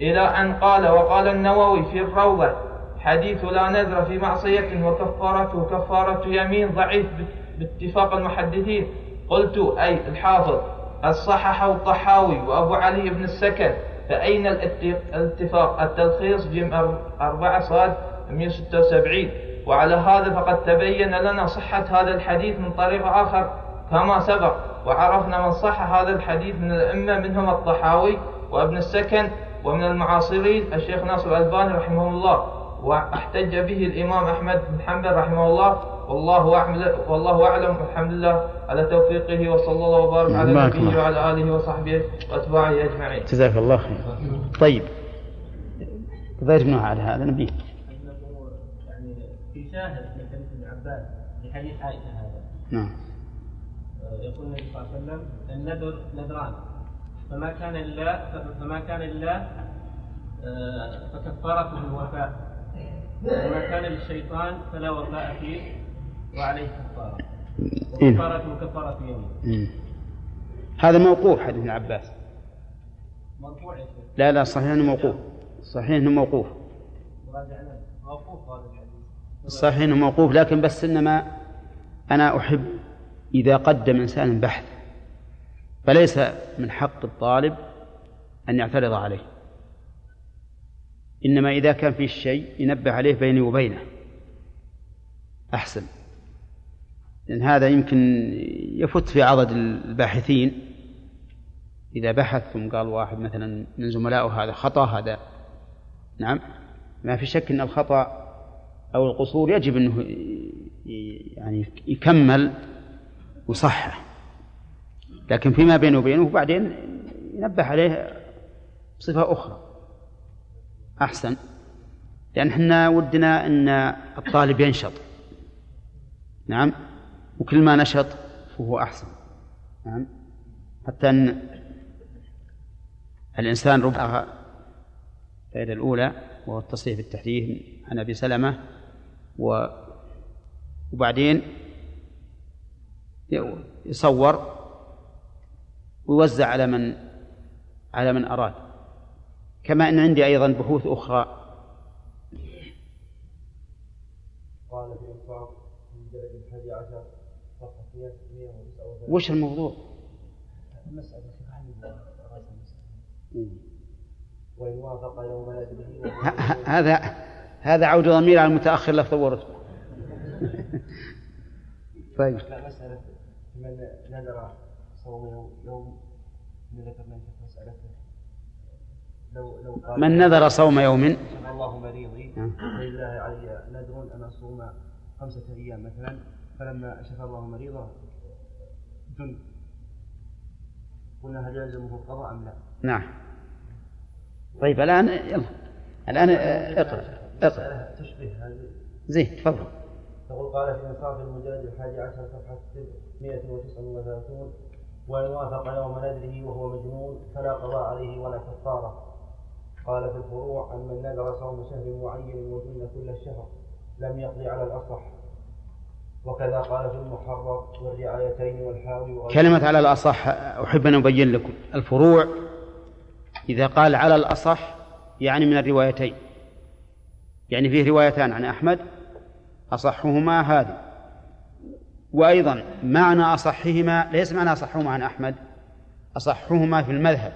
إلى أن قال وقال النووي في الروضة حديث لا نذر في معصية وكفارته كفارة يمين ضعيف باتفاق المحدثين. قلت أي الحافظ الصحح الطحاوي وأبو علي بن السكن فأين الاتفاق؟ التلخيص جيم أربعة صاد 176 وعلى هذا فقد تبين لنا صحة هذا الحديث من طريق آخر. كما سبق وعرفنا من صح هذا الحديث من الأئمة منهم الطحاوي وابن السكن ومن المعاصرين الشيخ ناصر الألباني رحمه الله وأحتج به الإمام أحمد بن حنبل رحمه الله. والله أعلم والله أعلم. والحمد لله على توفيقه وصلى الله وبارك على نبيه وعلى آله وصحبه وأتباعه أجمعين. جزاك الله خير. طيب. ضيف على هذا نبيه. يعني في شاهد لحديث ابن عباس في حديث عائشة هذا. نعم. يقول النبي صلى الله عليه وسلم النذر نذران. فما كان لله فما كان لله آه، فكفارته الوفاء وما كان للشيطان فلا وفاء فيه وعليه كفارة. إيه. وكفارة كفارة يمين. هذا موقوف حديث ابن عباس. مرفوع لا لا صحيح إنه موقوف صحيح إنه موقوف صحيح إنه موقوف لكن بس إنما أنا أحب إذا قدم إنسان بحث فليس من حق الطالب أن يعترض عليه. إنما إذا كان فيه شيء ينبه عليه بيني وبينه. أحسن. لأن هذا يمكن يفت في عضد الباحثين. إذا بحث ثم قال واحد مثلا من زملائه هذا خطأ هذا نعم. ما في شك أن الخطأ أو القصور يجب أنه يعني يكمل وصحح لكن فيما بينه وبينه بعدين ينبه عليه بصفة أخرى. أحسن. لأن إحنا ودنا أن الطالب ينشط. نعم. وكل ما نشط فهو أحسن. نعم. حتى أن الإنسان ربما الفائدة الأولى وهو التصريح بالتحديث عن أبي سلمة و وبعدين يصور ويوزع على من على من أراد. كما أن عندي أيضا بحوث أخرى. قال الحادي عشر وش الموضوع؟ المسألة هذا هذا عود ضمير على المتأخر لفظ ورد [laughs] طيب. مسألة من نذر صوم يوم من نذر صوم يوم؟ الله مريضي. نعم. ولله علي نذر أن أصوم خمسة أيام مثلا فلما شفى الله مريضه جن. قلنا هل يلزمه القضاء أم لا؟ نعم. طيب الآن يلا. اقرأ. اقرأ. مسألة تشبه هذه. زين تفضل. يقول قال في انصاف المجلد الحادي عشر صفحة 139 وإن وافق يوم نذره وهو مجنون فلا قضاء عليه ولا كفارة. قال في الفروع أن من نذر صوم شهر معين وجن كل الشهر لم يقضي على الأصح. وكذا قال في المحرر والرعايتين والحاوي كلمة على الأصح أحب أن أبين لكم. الفروع إذا قال على الأصح يعني من الروايتين. يعني فيه روايتان عن أحمد أصحهما هذه. وأيضا معنى أصحهما ليس معنى أصحهما عن أحمد أصحهما في المذهب.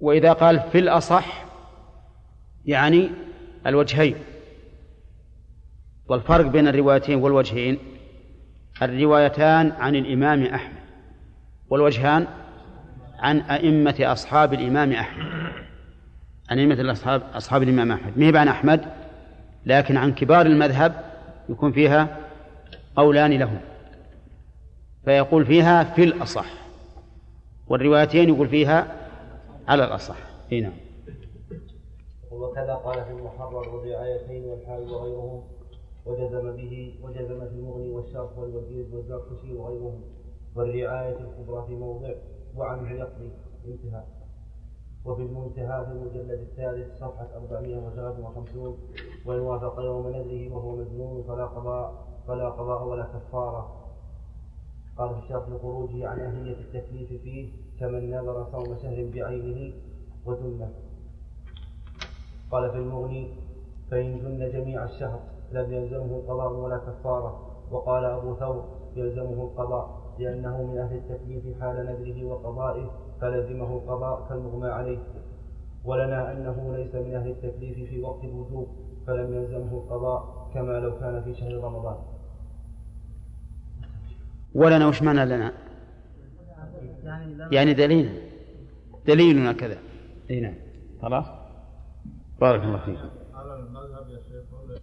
وإذا قال في الأصح يعني الوجهين. والفرق بين الروايتين والوجهين الروايتان عن الإمام أحمد والوجهان عن أئمة أصحاب الإمام أحمد. عن أئمة الأصحاب أصحاب الإمام أحمد. ما عن أحمد؟ لكن عن كبار المذهب يكون فيها قولان لهم. فيقول فيها في الأصح. والروايتين يقول فيها على الأصح. إي نعم. وكذا قال في المحرر والرعايتين والحاوي وغيرهم وجزم به وجزم في المغني والشرح والوجيز والزركشي وغيرهم. والرعاية الكبرى في موضع وعنه يقضي انتهى. وفي المنتهى في المجلد الثالث صفحة 453 وإن وافق يوم نذره وهو مجنون فلا قضاء. فلا قضاء ولا كفارة. قال الشرح لخروجه عن أهلية التكليف فيه كمن نذر صوم شهر بعينه وجنه قال في المغني فإن جن جميع الشهر لم يلزمه القضاء ولا كفارة. وقال أبو ثور يلزمه القضاء لأنه من أهل التكليف حال نذره وقضائه فلزمه القضاء كالمغمى عليه. ولنا أنه ليس من أهل التكليف في وقت الوجوب فلم يلزمه القضاء كما لو كان في شهر رمضان. ولنا وش معنى لنا. يعني دليل. دليلنا كذا. إي نعم. خلاص؟ بارك الله فيكم على المذهب يا شيخ ولا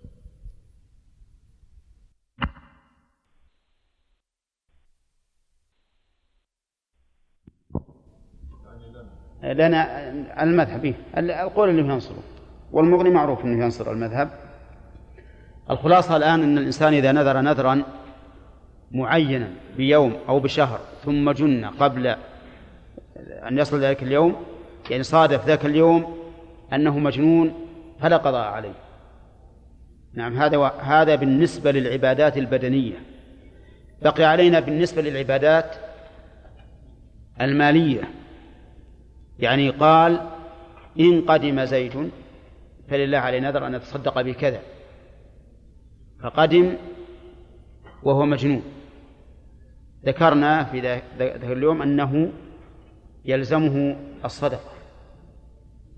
لنا المذهب. إيه؟ القول اللي ينصره. والمغني معروف إنه ينصر المذهب. الخلاصة الآن إن الإنسان إذا نذر نذرا معينا بيوم أو بشهر ثم جن قبل أن يصل ذلك اليوم يعني صادف ذاك اليوم أنه مجنون فلا قضاء عليه. نعم هذا و... هذا بالنسبة للعبادات البدنية. بقي علينا بالنسبة للعبادات المالية. يعني قال إن قدم زيد فلله عليه نذر أن يتصدق بكذا. فقدم وهو مجنون. ذكرنا في ذاك اليوم أنه يلزمه الصدقة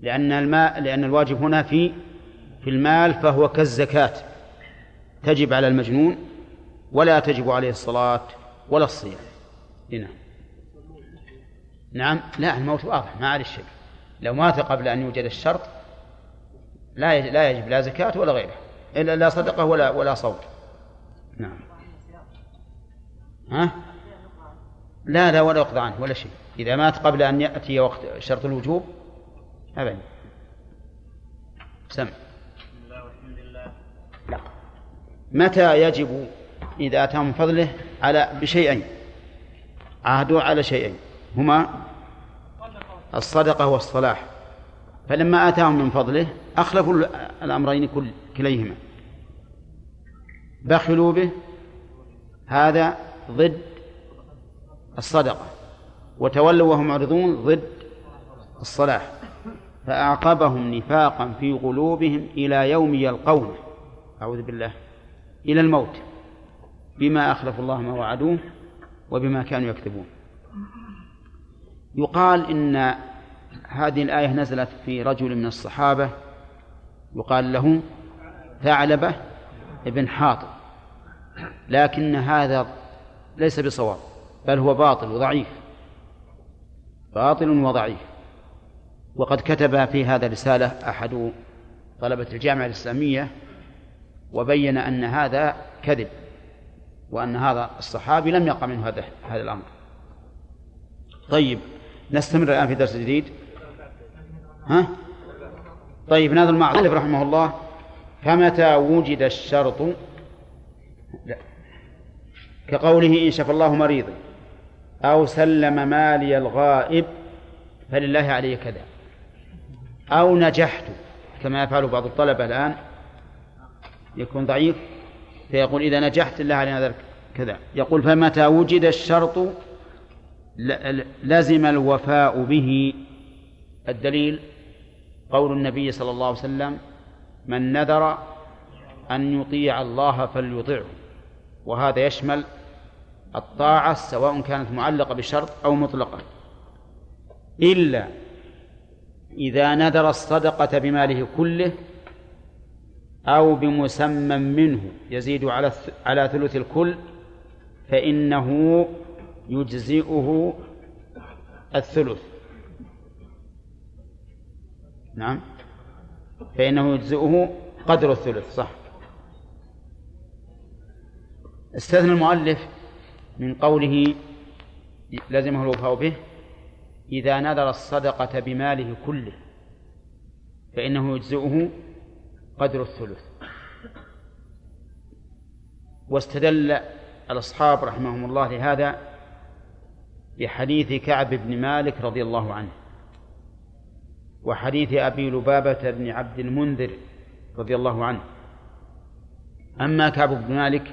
لأن الماء لأن الواجب هنا في في المال فهو كالزكاة تجب على المجنون ولا تجب عليه الصلاة ولا الصيام. نعم. نعم لا الموت واضح ما عليه شك لو مات قبل أن يوجد الشرط لا يجب لا يجب لا زكاة ولا غيره إلا لا صدقة ولا ولا صوم نعم. ها؟ لا لا ولا يقضى عنه ولا شيء. إذا مات قبل أن يأتي وقت شرط الوجوب أبدا سم. لا. متى يجب إذا أتى من فضله على بشيئين؟ عهدوا على شيئين. هما الصدقة والصلاح. فلما آتاهم من فضله أخلفوا الأمرين كل كليهما. بخلوا به. هذا ضد الصدقة. وتولوا وهم معرضون ضد الصلاح. فأعقبهم نفاقا في قلوبهم إلى يوم يلقونه. أعوذ بالله. إلى الموت. بما أخلفوا الله ما وعدوه وبما كانوا يكذبون. يقال إن هذه الآية نزلت في رجل من الصحابة. يقال له ثعلبة ابن حاطب. لكن هذا ليس بصواب. بل هو باطل وضعيف. باطل وضعيف. وقد كتب في هذا رسالة أحد طلبة الجامعة الإسلامية وبين أن هذا كذب وأن هذا الصحابي لم يقع منه هذا هذا الأمر. طيب نستمر الآن في درس جديد. ها؟ طيب ناظر المعروف رحمه الله. فمتى وجد الشرط لا. كقوله إن شفى الله مريضا. أو سلم مالي الغائب فلله علي كذا. أو نجحت كما يفعل بعض الطلبة الآن يكون ضعيف فيقول إذا نجحت الله علينا ذلك كذا. يقول فمتى وجد الشرط لزم الوفاء به؟ الدليل قول النبي صلى الله عليه وسلم من نذر أن يطيع الله فليطعه. وهذا يشمل الطاعة سواء كانت معلقة بشرط أو مطلقة. إلا إذا نذر الصدقة بماله كله أو بمسمى منه يزيد على على ثلث الكل فإنه يجزئه الثلث. نعم. فإنه يجزئه قدر الثلث صح. استثنى المؤلف من قوله لزمه الوفاء به إذا نذر الصدقة بماله كله فإنه يجزئه قدر الثلث. واستدل الأصحاب رحمهم الله لهذا بحديث كعب بن مالك رضي الله عنه وحديث أبي لبابة بن عبد المنذر رضي الله عنه. أما كعب بن مالك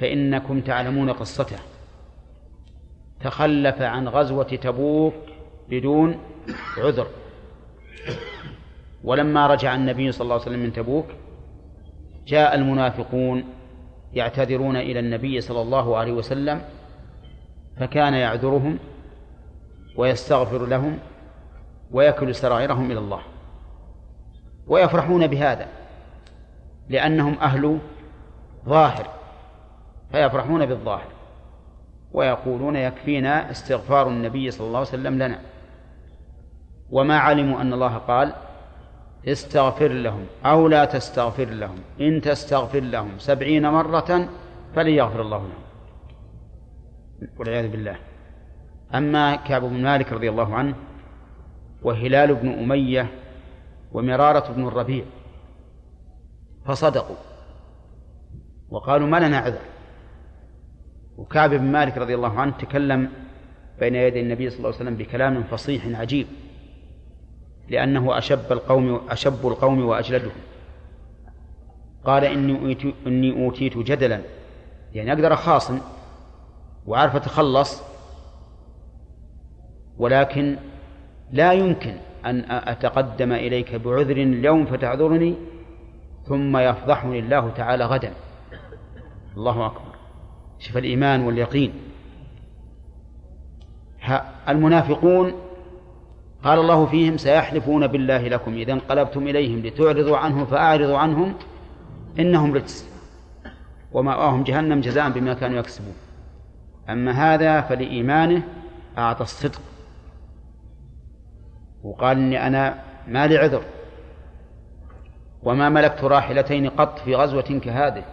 فإنكم تعلمون قصته. تخلف عن غزوة تبوك بدون عذر. ولما رجع النبي صلى الله عليه وسلم من تبوك جاء المنافقون يعتذرون إلى النبي صلى الله عليه وسلم فكان يعذرهم ويستغفر لهم ويكل سرائرهم إلى الله. ويفرحون بهذا لأنهم أهل ظاهر. فيفرحون بالظاهر ويقولون يكفينا استغفار النبي صلى الله عليه وسلم لنا. وما علموا أن الله قال استغفر لهم أو لا تستغفر لهم إن تستغفر لهم سبعين مرة فلن يغفر الله لهم. والعياذ بالله. أما كعب بن مالك رضي الله عنه وهلال بن أمية ومرارة بن الربيع فصدقوا وقالوا ما لنا عذر؟ وكعب بن مالك رضي الله عنه تكلم بين يدي النبي صلى الله عليه وسلم بكلام فصيح عجيب لأنه أشب القوم أشب القوم وأجلدهم. قال إني إني أوتيت جدلا. يعني أقدر أخاصم وأعرف أتخلص ولكن لا يمكن أن أتقدم إليك بعذر اليوم فتعذرني ثم يفضحني الله تعالى غدا. الله أكبر. شوف الإيمان واليقين. المنافقون قال الله فيهم سيحلفون بالله لكم إذا انقلبتم إليهم لتعرضوا عنهم فأعرضوا عنهم إنهم رجس ومأواهم جهنم جزاء بما كانوا يكسبون. أما هذا فلإيمانه أعطى الصدق. وقال إني أنا ما لي عذر وما ملكت راحلتين قط في غزوة كهذه.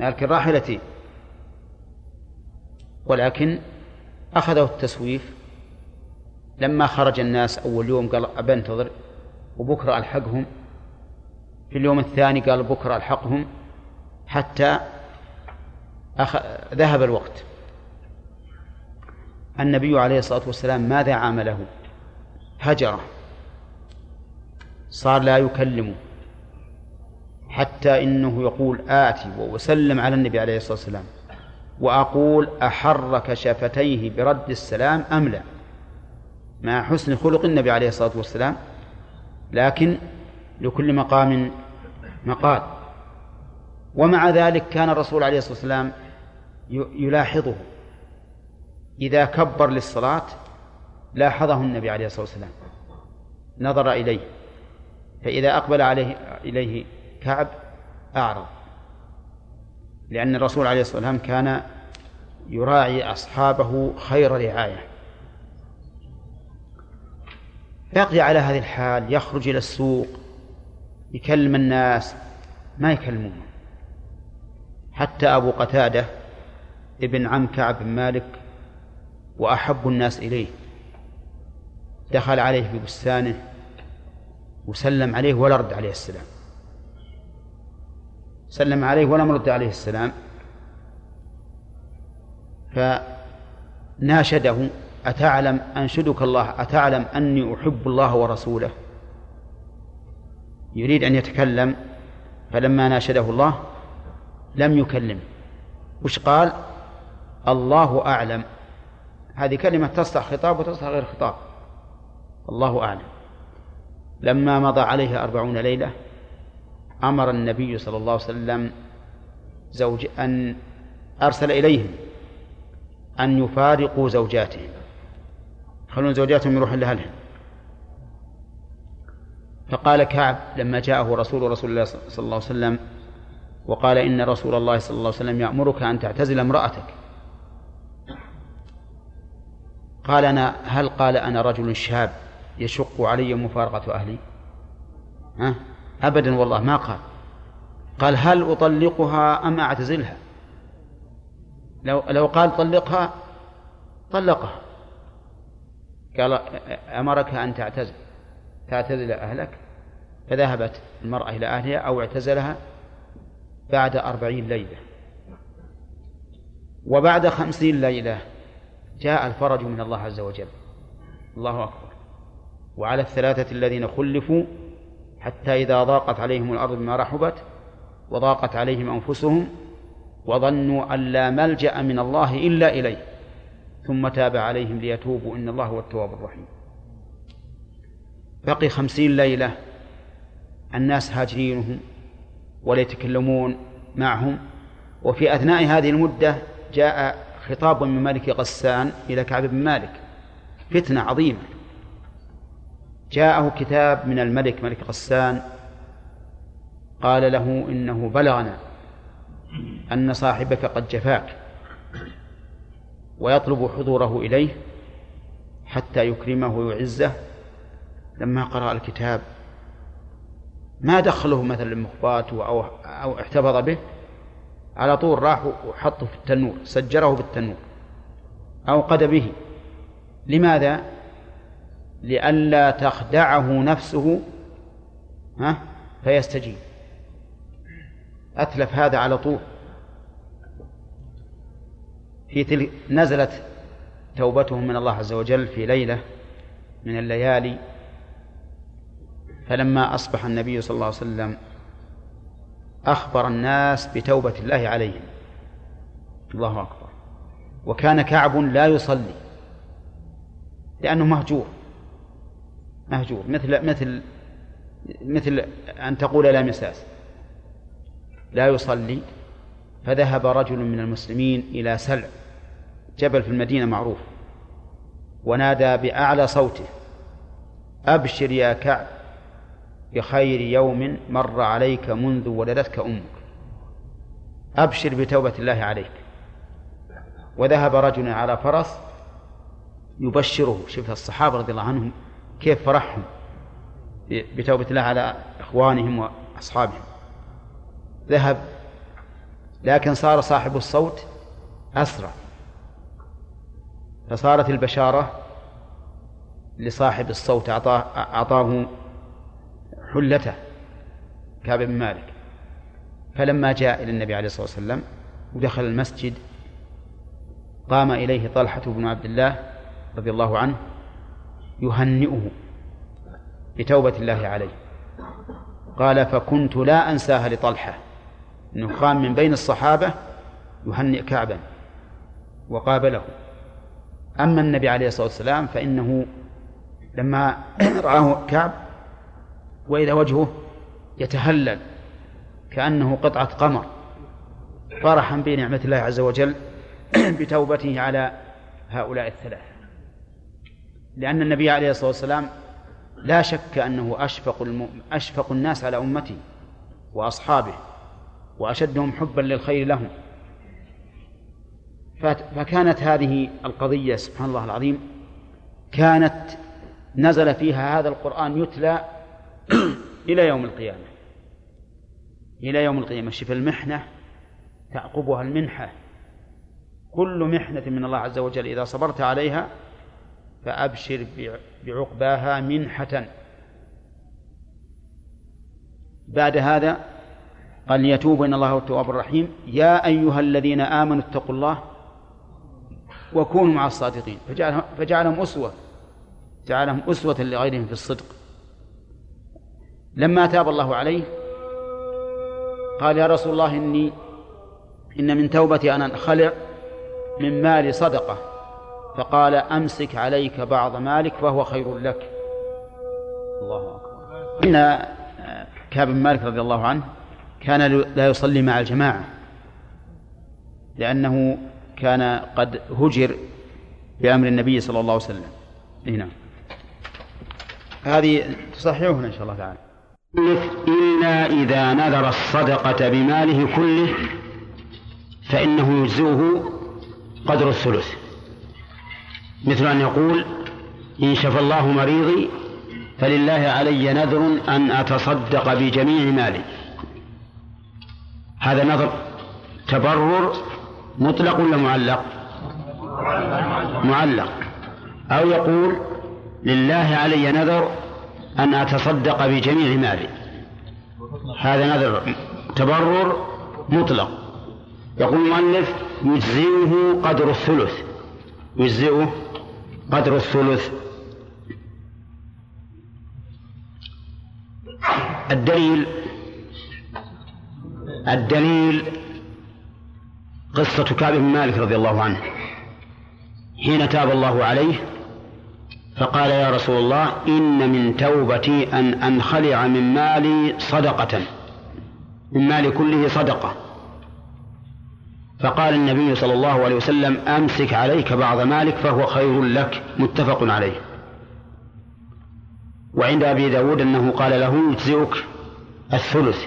لكن راحلتين ولكن أخذه التسويف لما خرج الناس أول يوم قال أبى انتظر وبكرة ألحقهم في اليوم الثاني قال بكرة ألحقهم حتى أخ... ذهب الوقت. النبي عليه الصلاة والسلام ماذا عامله؟ هجره صار لا يكلمه حتى إنه يقول آتي وأسلم على النبي عليه الصلاة والسلام. وأقول أحرك شفتيه برد السلام أم لا؟ مع حسن خلق النبي عليه الصلاة والسلام. لكن لكل مقام مقال. ومع ذلك كان الرسول عليه الصلاة والسلام يلاحظه. إذا كبر للصلاة لاحظه النبي عليه الصلاة والسلام. نظر إليه. فإذا أقبل عليه إليه كعب أعرض. لأن الرسول عليه الصلاة والسلام كان يراعي أصحابه خير رعاية. بقي على هذه الحال يخرج إلى السوق يكلم الناس ما يكلمونه حتى أبو قتادة ابن عم كعب بن مالك وأحب الناس إليه دخل عليه في بستانه وسلم عليه ولا رد عليه السلام. سلم عليه ولم رد عليه السلام. فناشده أتعلم أنشدك الله أتعلم أني أحب الله ورسوله. يريد أن يتكلم فلما ناشده الله لم يكلم. وش قال؟ الله أعلم. هذه كلمة تصلح خطاب وتصلح غير خطاب. الله أعلم. لما مضى عليه أربعون ليلة أمر النبي صلى الله عليه وسلم زوج أن أرسل إليهم أن يفارقوا زوجاتهم. يخلون زوجاتهم يروحون لأهلهم. فقال كعب لما جاءه رسول رسول الله صلى الله عليه وسلم وقال إن رسول الله صلى الله عليه وسلم يأمرك أن تعتزل امرأتك. قال أنا هل قال أنا رجل شاب يشق علي مفارقة أهلي؟ ها؟ أبدا والله ما قال. قال هل أطلقها أم أعتزلها؟ لو لو قال طلقها طلقها. قال أمرك أن تعتزل تعتزل أهلك. فذهبت المرأة إلى أهلها أو اعتزلها بعد أربعين ليلة. وبعد خمسين ليلة جاء الفرج من الله عز وجل. الله أكبر. وعلى الثلاثة الذين خلفوا حتى إذا ضاقت عليهم الأرض بما رحبت وضاقت عليهم أنفسهم وظنوا أن لا ملجأ من الله إلا إليه ثم تاب عليهم ليتوبوا. إن الله هو التواب الرحيم. بقي خمسين ليلة الناس هاجرينهم ولا يتكلمون معهم. وفي أثناء هذه المدة جاء خطاب من ملك غسان إلى كعب بن مالك. فتنة عظيمة. جاءه كتاب من الملك ملك غسان قال له إنه بلغنا أن صاحبك قد جفاك ويطلب حضوره إليه حتى يكرمه ويعزه لما قرأ الكتاب ما دخله مثلا مخباته أو أو احتفظ به على طول راح وحطه في التنور سجره بالتنور أوقد به لماذا؟ لئلا تخدعه نفسه ها فيستجيب. أتلف هذا على طول. في تلك نزلت توبته من الله عز وجل في ليلة من الليالي فلما أصبح النبي صلى الله عليه وسلم أخبر الناس بتوبة الله عليهم. الله أكبر. وكان كعب لا يصلي لأنه مهجور. مهجور. مثل مثل مثل أن تقول لا مساس. لا يصلي فذهب رجل من المسلمين إلى سلع. جبل في المدينة معروف. ونادى بأعلى صوته أبشر يا كعب بخير يوم مر عليك منذ ولدتك أمك. أبشر بتوبة الله عليك. وذهب رجل على فرس يبشره. شوف الصحابة رضي الله عنهم؟ كيف فرحهم بتوبة الله على إخوانهم وأصحابهم. ذهب لكن صار صاحب الصوت أسرع. فصارت البشارة لصاحب الصوت أعطاه, أعطاه حلته كعب بن مالك. فلما جاء إلى النبي عليه الصلاة والسلام ودخل المسجد قام إليه طلحة بن عبد الله رضي الله عنه يهنئه بتوبة الله عليه. قال فكنت لا أنساها لطلحة. أنه من بين الصحابة يهنئ كعبا وقابله. أما النبي عليه الصلاة والسلام فإنه لما رآه كعب وإذا وجهه يتهلل كأنه قطعة قمر. فرحا بنعمة الله عز وجل [clears throat] بتوبته على هؤلاء الثلاثة. لأن النبي عليه الصلاة والسلام لا شك أنه أشفق, الم... أشفق الناس على أمته وأصحابه وأشدهم حبا للخير لهم. فكانت هذه القضية سبحان الله العظيم كانت نزل فيها هذا القرآن يتلى [clears throat] إلى يوم القيامة. إلى يوم القيامة. شف المحنة تعقبها المنحة. كل محنة من الله عز وجل إذا صبرت عليها فأبشر بعقباها منحة. بعد هذا قال ليتوب إن الله هو التواب الرحيم. يا أيها الذين آمنوا اتقوا الله وكونوا مع الصادقين. فجعلهم, فجعلهم أسوة. جعلهم أسوة لغيرهم في الصدق. لما تاب الله عليه قال يا رسول الله إني إن من توبتي أن أنخلع من مال صدقة. فقال أمسك عليك بعض مالك فهو خير لك. الله أكبر. إن كعب بن مالك رضي الله عنه كان لا يصلي مع الجماعة لأنه كان قد هجر بأمر النبي صلى الله عليه وسلم. هنا هذه تصححون إن شاء الله تعالى. إلا إذا نذر الصدقة بماله كله فإنه يجزئه قدر الثلث. مثل أن يقول إن شفى الله مريضي فلله علي نذر أن أتصدق بجميع مالي. هذا نذر تبرر مطلق ولا معلق؟ معلق. أو يقول لله علي نذر أن أتصدق بجميع مالي. هذا نذر تبرر مطلق. يقول المؤلف يجزئه قدر الثلث. يجزئه قدر الثلث. الدليل الدليل قصة كعب بن مالك رضي الله عنه. حين تاب الله عليه فقال يا رسول الله إن من توبتي أن أنخلع من مالي صدقة. من مالي كله صدقة. فقال النبي صلى الله عليه وسلم أمسك عليك بعض مالك فهو خير لك. متفق عليه. وعند أبي داود أنه قال له يجزئك الثلث.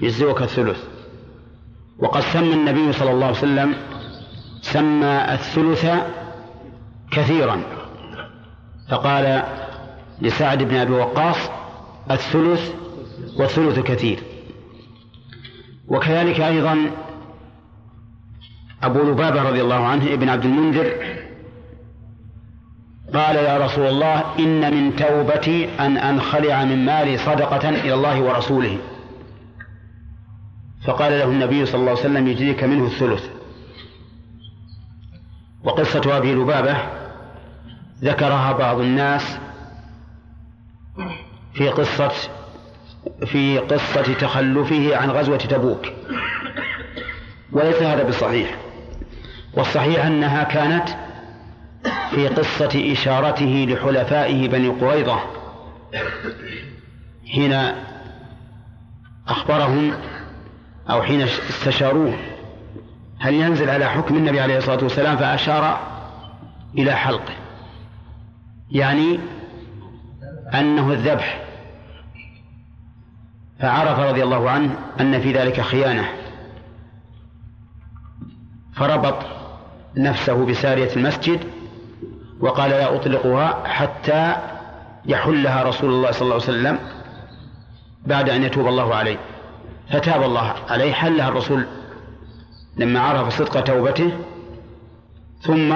يجزئك الثلث. وقد سمى النبي صلى الله عليه وسلم سمى الثلث كثيرا. فقال لسعد بن أبي وقاص الثلث والثلث كثير. وكذلك أيضا أبو لبابة رضي الله عنه ابن عبد المنذر قال يا رسول الله إن من توبتي أن أنخلع من مالي صدقة إلى الله ورسوله. فقال له النبي صلى الله عليه وسلم يجزيك منه الثلث. وقصة أبي لبابة ذكرها بعض الناس في قصة في قصة تخلفه عن غزوة تبوك. وليس هذا بصحيح. والصحيح أنها كانت في قصة إشارته لحلفائه بني قريظة حين أخبرهم أو حين استشاروه هل ينزل على حكم النبي عليه الصلاة والسلام فأشار إلى حلقه. يعني أنه الذبح. فعرف رضي الله عنه أن في ذلك خيانة. فربط نفسه بسارية المسجد وقال لا أطلقها حتى يحلها رسول الله صلى الله عليه وسلم بعد أن يتوب الله عليه. فتاب الله عليه حلها الرسول لما عرف صدق توبته ثم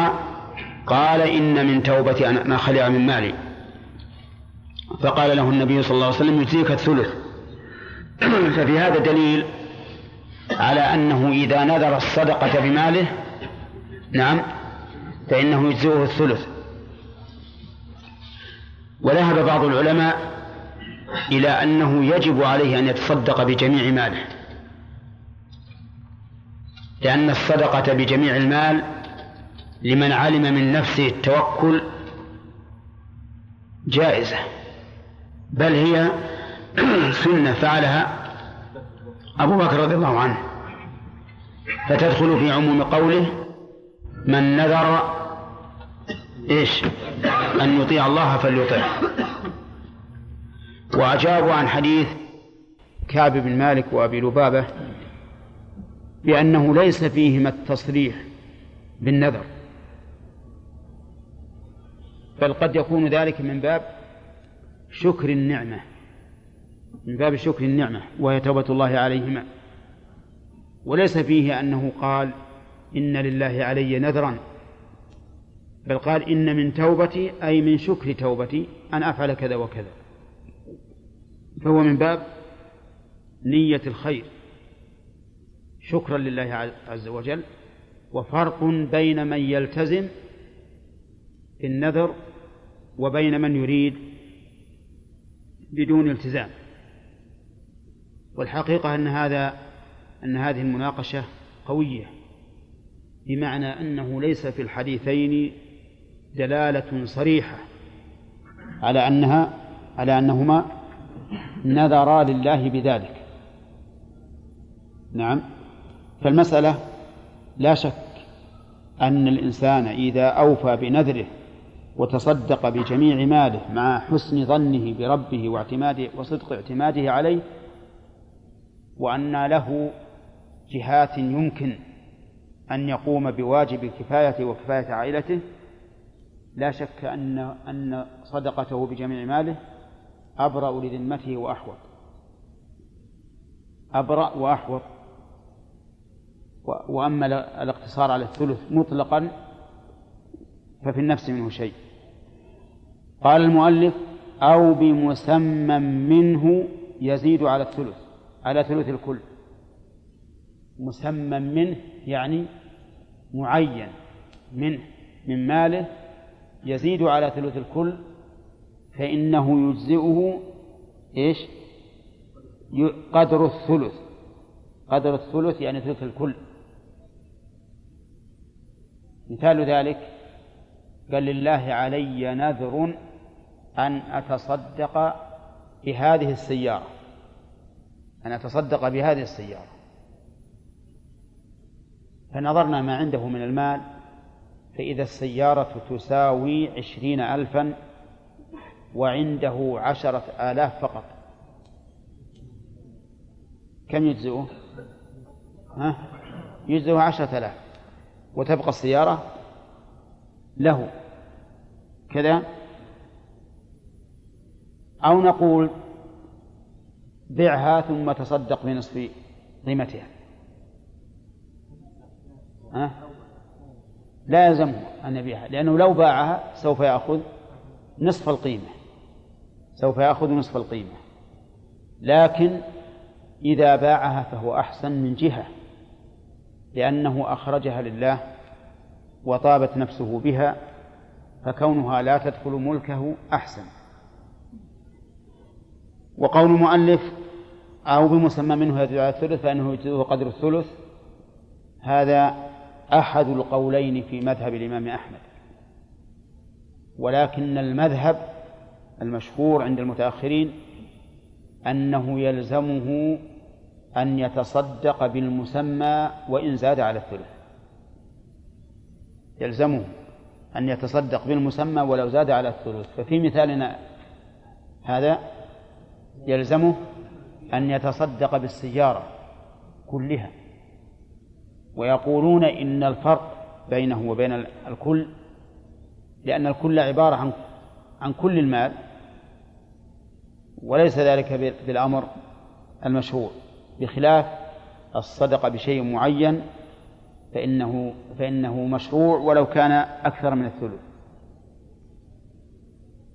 قال إن من توبتي أن أخلع من مالي. فقال له النبي صلى الله عليه وسلم يجزيك الثلث. [clears throat] ففي هذا دليل على أنه إذا نذر الصدقة بماله نعم. فإنه يجزئه الثلث. وذهب بعض العلماء إلى أنه يجب عليه أن يتصدق بجميع ماله. لأن الصدقة بجميع المال لمن علم من نفسه التوكل جائزة. بل هي سنة فعلها أبو بكر رضي الله عنه. فتدخل في عموم قوله من نذر إيش؟ أن يطيع الله فليطعه وأجابوا عن حديث كعب بن مالك وأبي لبابة بأنه ليس فيهما التصريح بالنذر. بل قد يكون ذلك من باب شكر النعمة. من باب شكر النعمة وهي توبة الله عليهما. وليس فيه أنه قال إن لله علي نذرا. بل قال إن من توبتي أي من شكر توبتي أن أفعل كذا وكذا. فهو من باب نية الخير. شكرا لله عز وجل. وفرق بين من يلتزم بالنذر وبين من يريد بدون التزام. والحقيقة أن هذا أن هذه المناقشة قوية. بمعنى أنه ليس في الحديثين دلالة صريحة على أنها على أنهما نذرا لله بذلك. نعم. فالمسألة لا شك أن الإنسان إذا أوفى بنذره وتصدق بجميع ماله مع حسن ظنه بربه واعتماده وصدق اعتماده عليه وأن له جهات يمكن أن يقوم بواجب كفايته وكفاية عائلته لا شك أن أن صدقته بجميع ماله أبرأ لذمته وأحوط. أبرأ وأحوط. وأما الاقتصار على الثلث مطلقا ففي النفس منه شيء. قال المؤلف أو بمسمى منه يزيد على الثلث على ثلث الكل. مسمى منه يعني معين منه من ماله يزيد على ثلث الكل فإنه يجزئه إيش؟ قدر الثلث. قدر الثلث يعني ثلث الكل. مثال ذلك قال لله علي نذر أن أتصدق بهذه السيارة. أن أتصدق بهذه السيارة. فنظرنا ما عنده من المال فإذا السيارة تساوي عشرين ألفا وعنده عشرة آلاف فقط. كم يجزئه؟ ها؟ يجزئه عشرة آلاف. وتبقى السيارة؟ له. كذا؟ أو نقول بعها ثم تصدق بنصف قيمتها. ها؟ لا يلزمه أن يبيعها لأنه لو باعها سوف يأخذ نصف القيمة سوف يأخذ نصف القيمة. لكن إذا باعها فهو أحسن من جهة لأنه أخرجها لله وطابت نفسه بها فكونها لا تدخل ملكه أحسن. وقول المؤلف أو بمسمى منه يدل على الثلث فإنه يجزئه قدر الثلث. هذا أحد القولين في مذهب الإمام أحمد. ولكن المذهب المشهور عند المتأخرين أنه يلزمه أن يتصدق بالمسمى وإن زاد على الثلث. يلزمه أن يتصدق بالمسمى ولو زاد على الثلث. ففي مثالنا هذا يلزمه أن يتصدق بالسيارة كلها. ويقولون إن الفرق بينه وبين الكل لأن الكل عبارة عن عن كل المال وليس ذلك بالأمر المشهور بخلاف الصدقة بشيء معين فإنه فإنه مشروع ولو كان أكثر من الثلث.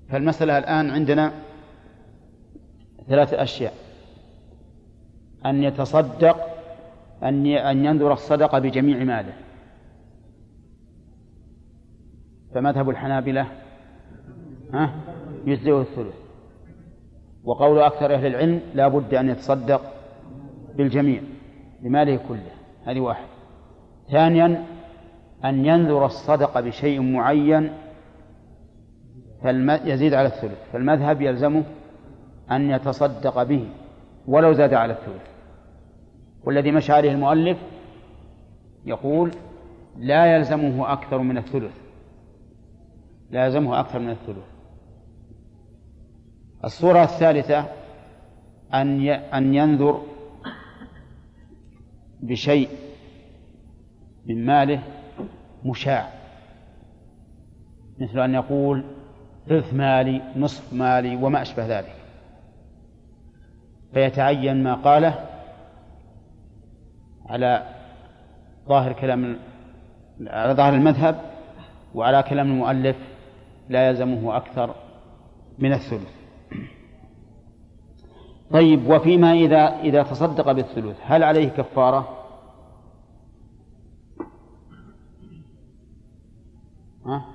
فالمسألة الآن عندنا ثلاثة أشياء. أن يتصدق أن أن ينذر الصدقة بجميع ماله. فمذهب الحنابلة ها يجزئه الثلث. وقول أكثر أهل العلم لا بد أن يتصدق بالجميع بماله كله. هذه واحد. ثانيا أن ينذر الصدقة بشيء معين يزيد على الثلث. فالمذهب يلزمه أن يتصدق به ولو زاد على الثلث. والذي مشى عليه المؤلف يقول لا يلزمه أكثر من الثلث. لا يلزمه أكثر من الثلث. الصورة الثالثة أن أن ينذر بشيء من ماله مشاع. مثل أن يقول ثلث مالي نصف مالي وما أشبه ذلك. فيتعين ما قاله على ظاهر كلام على ظاهر المذهب وعلى كلام المؤلف لا يلزمه أكثر من الثلث طيب وفيما إذا إذا تصدق بالثلث هل عليه كفارة؟ ها؟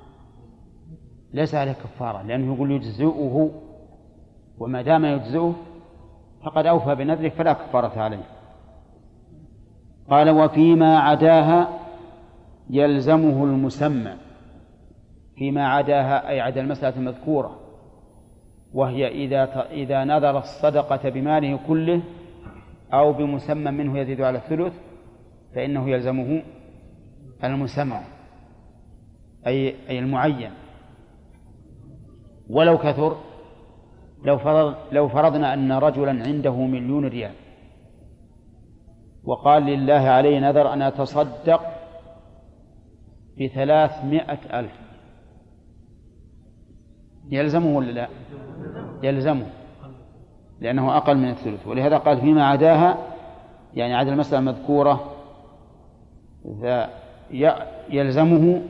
ليس عليه كفارة لأنه يقول يجزئه وما دام يجزئه فقد أوفى بنذره فلا كفارة عليه قال وفيما عداها يلزمه المسمى. فيما عداها أي عدا المسألة المذكورة. وهي إذا إذا نذر الصدقة بماله كله أو بمسمى منه يزيد على الثلث فإنه يلزمه المسمى أي أي المعين. ولو كثر لو فرض لو فرضنا أن رجلا عنده مليون ريال وقال لله علي نذر أن أتصدق بثلاثمائة ألف. يلزمه ولا لا؟ يلزمه لأنه أقل من الثلث. ولهذا قال فيما عداها يعني عدا المسألة المذكورة يلزمه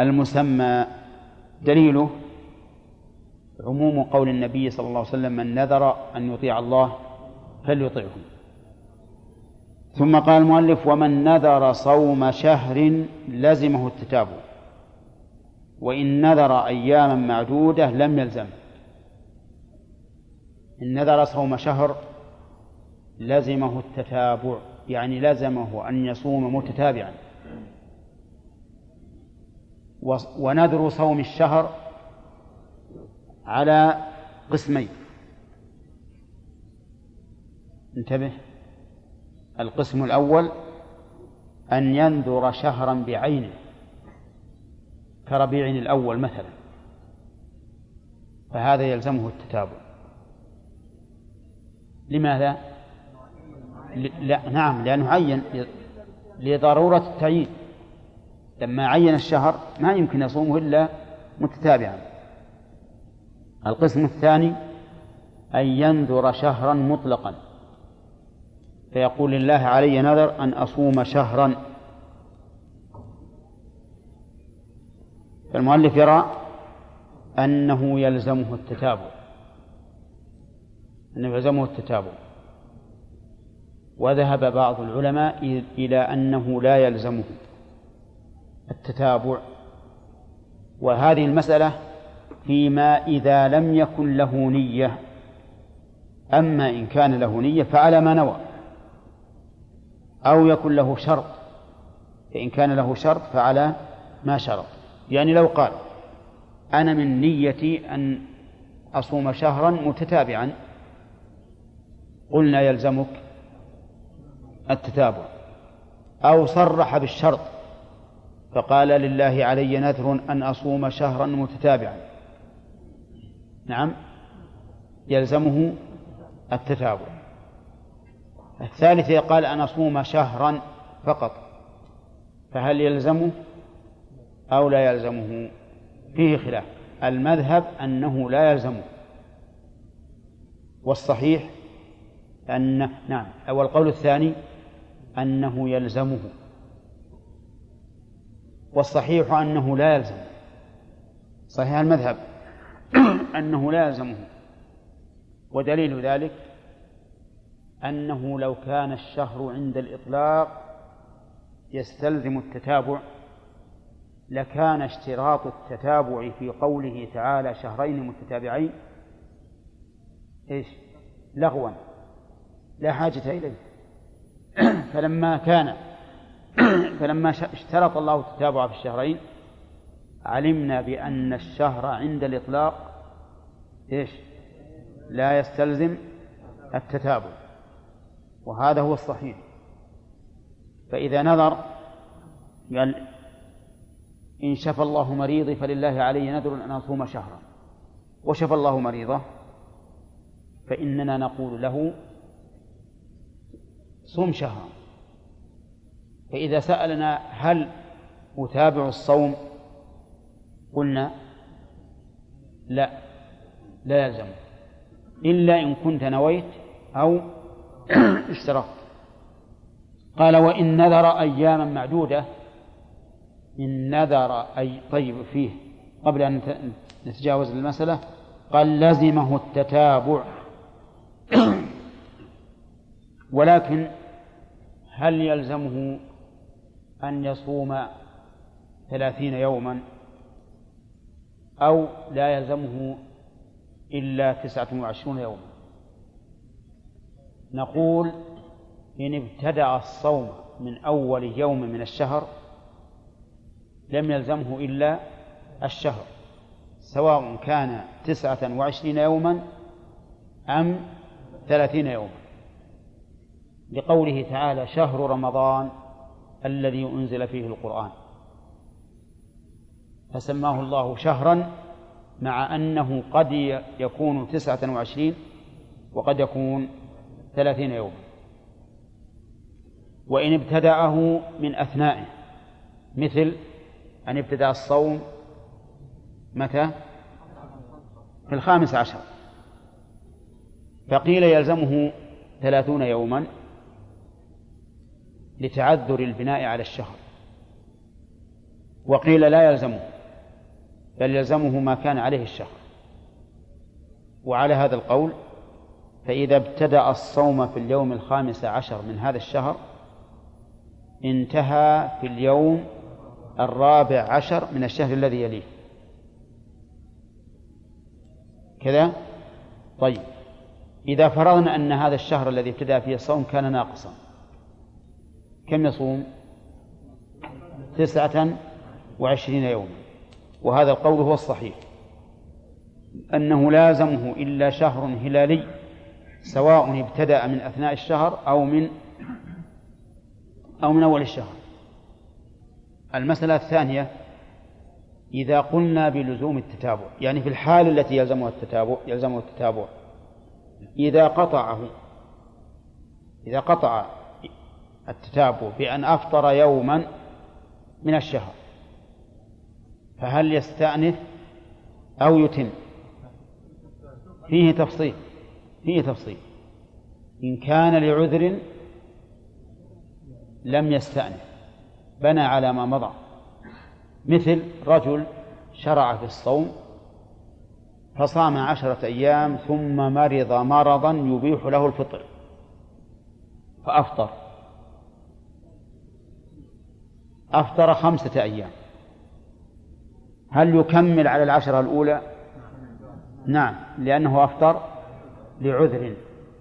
المسمى. دليله عموم قول النبي صلى الله عليه وسلم من نذر أن يطيع الله فليطعه ثم قال المؤلف ومن نذر صوم شهر لزمه التتابع وإن نذر أياما معدودة لم يلزم. إن نذر صوم شهر لزمه التتابع يعني لزمه أن يصوم متتابعا. ونذر صوم الشهر على قسمين. انتبه. القسم الأول أن ينذر شهرا بعينه كربيع الأول مثلا. فهذا يلزمه التتابع. لماذا؟ لا نعم لأنه عين لضرورة التعيين. لما عين الشهر ما يمكن يصومه إلا متتابعا. القسم الثاني أن ينذر شهرا مطلقا. فيقول لله علي نذر أن أصوم شهرا. فالمؤلف يرى أنه يلزمه التتابع. أنه يلزمه التتابع. وذهب بعض العلماء إلى أنه لا يلزمه التتابع. وهذه المسألة فيما إذا لم يكن له نية. أما إن كان له نية فعلى ما نوى. أو يكن له شرط. فإن كان له شرط فعلى ما شرط. يعني لو قال أنا من نيتي أن أصوم شهرا متتابعا قلنا يلزمك التتابع. أو صرح بالشرط فقال لله علي نذر أن أصوم شهرا متتابعا. نعم يلزمه التتابع. الثالث قال أن أصوم شهرا فقط. فهل يلزمه أو لا يلزمه؟ فيه خلاف. المذهب أنه لا يلزمه والصحيح أن نعم. أو القول الثاني أنه يلزمه. والصحيح أنه لا يلزم. صحيح المذهب [clears throat] أنه لا يلزمه. ودليل ذلك أنه لو كان الشهر عند الإطلاق يستلزم التتابع لكان اشتراط التتابع في قوله تعالى شهرين متتابعين إيش؟ لغوا لا حاجة إليه [clears throat] فلما كان [clears throat] فلما اشترط الله التتابع في الشهرين علمنا بأن الشهر عند الإطلاق إيش؟ لا يستلزم التتابع وهذا هو الصحيح. فإذا نذر قال إن شفى الله مريضي فلله علي نذر أن أصوم شهرا. وشفى الله مريضه فإننا نقول له صم شهرا. فإذا سألنا هل أتابع الصوم قلنا لا لا يلزم. إلا إن كنت نويت أو اشترطت قال وإن نذر أياما معدودة إن نذر أي طيب فيه قبل أن نتجاوز المسألة قال لزمه التتابع. [coughs] ولكن هل يلزمه أن يصوم ثلاثين يوما؟ أو لا يلزمه إلا تسعة وعشرون يوما؟ نقول إن ابتدأ الصوم من أول يوم من الشهر لم يلزمه إلا الشهر سواء كان تسعة وعشرين يوما أم ثلاثين يوما. لقوله تعالى شهر رمضان الذي أنزل فيه القرآن. فسماه الله شهرا مع أنه قد يكون تسعة وعشرين وقد يكون ثلاثين يوما. وإن ابتدأه من أثنائه مثل أن ابتدأ الصوم متى؟ في الخامس عشر. فقيل يلزمه ثلاثون يوما لتعذر البناء على الشهر. وقيل لا يلزمه بل يلزمه ما كان عليه الشهر. وعلى هذا القول فإذا ابتدأ الصوم في اليوم الخامس عشر من هذا الشهر انتهى في اليوم الرابع عشر من الشهر الذي يليه. كذا؟ طيب. إذا فرضنا أن هذا الشهر الذي ابتدأ فيه الصوم كان ناقصا كم يصوم؟ تسعة وعشرين يوما. وهذا القول هو الصحيح. أنه لازمه إلا شهر هلالي سواء ابتدأ من أثناء الشهر أو من أو من أول الشهر. المسألة الثانية إذا قلنا بلزوم التتابع يعني في الحال التي يلزمها التتابع يلزمه التتابع إذا قطعه إذا قطع التتابع بأن أفطر يوما من الشهر فهل يستأنف أو يتم؟ فيه تفصيل. فيه تفصيل. إن كان لعذر لم يستأنف. بنى على ما مضى. مثل رجل شرع في الصوم فصام عشرة أيام ثم مرض مرضا يبيح له الفطر. فأفطر. أفطر خمسة أيام. هل يكمل على العشرة الأولى؟ نعم لأنه أفطر لعذر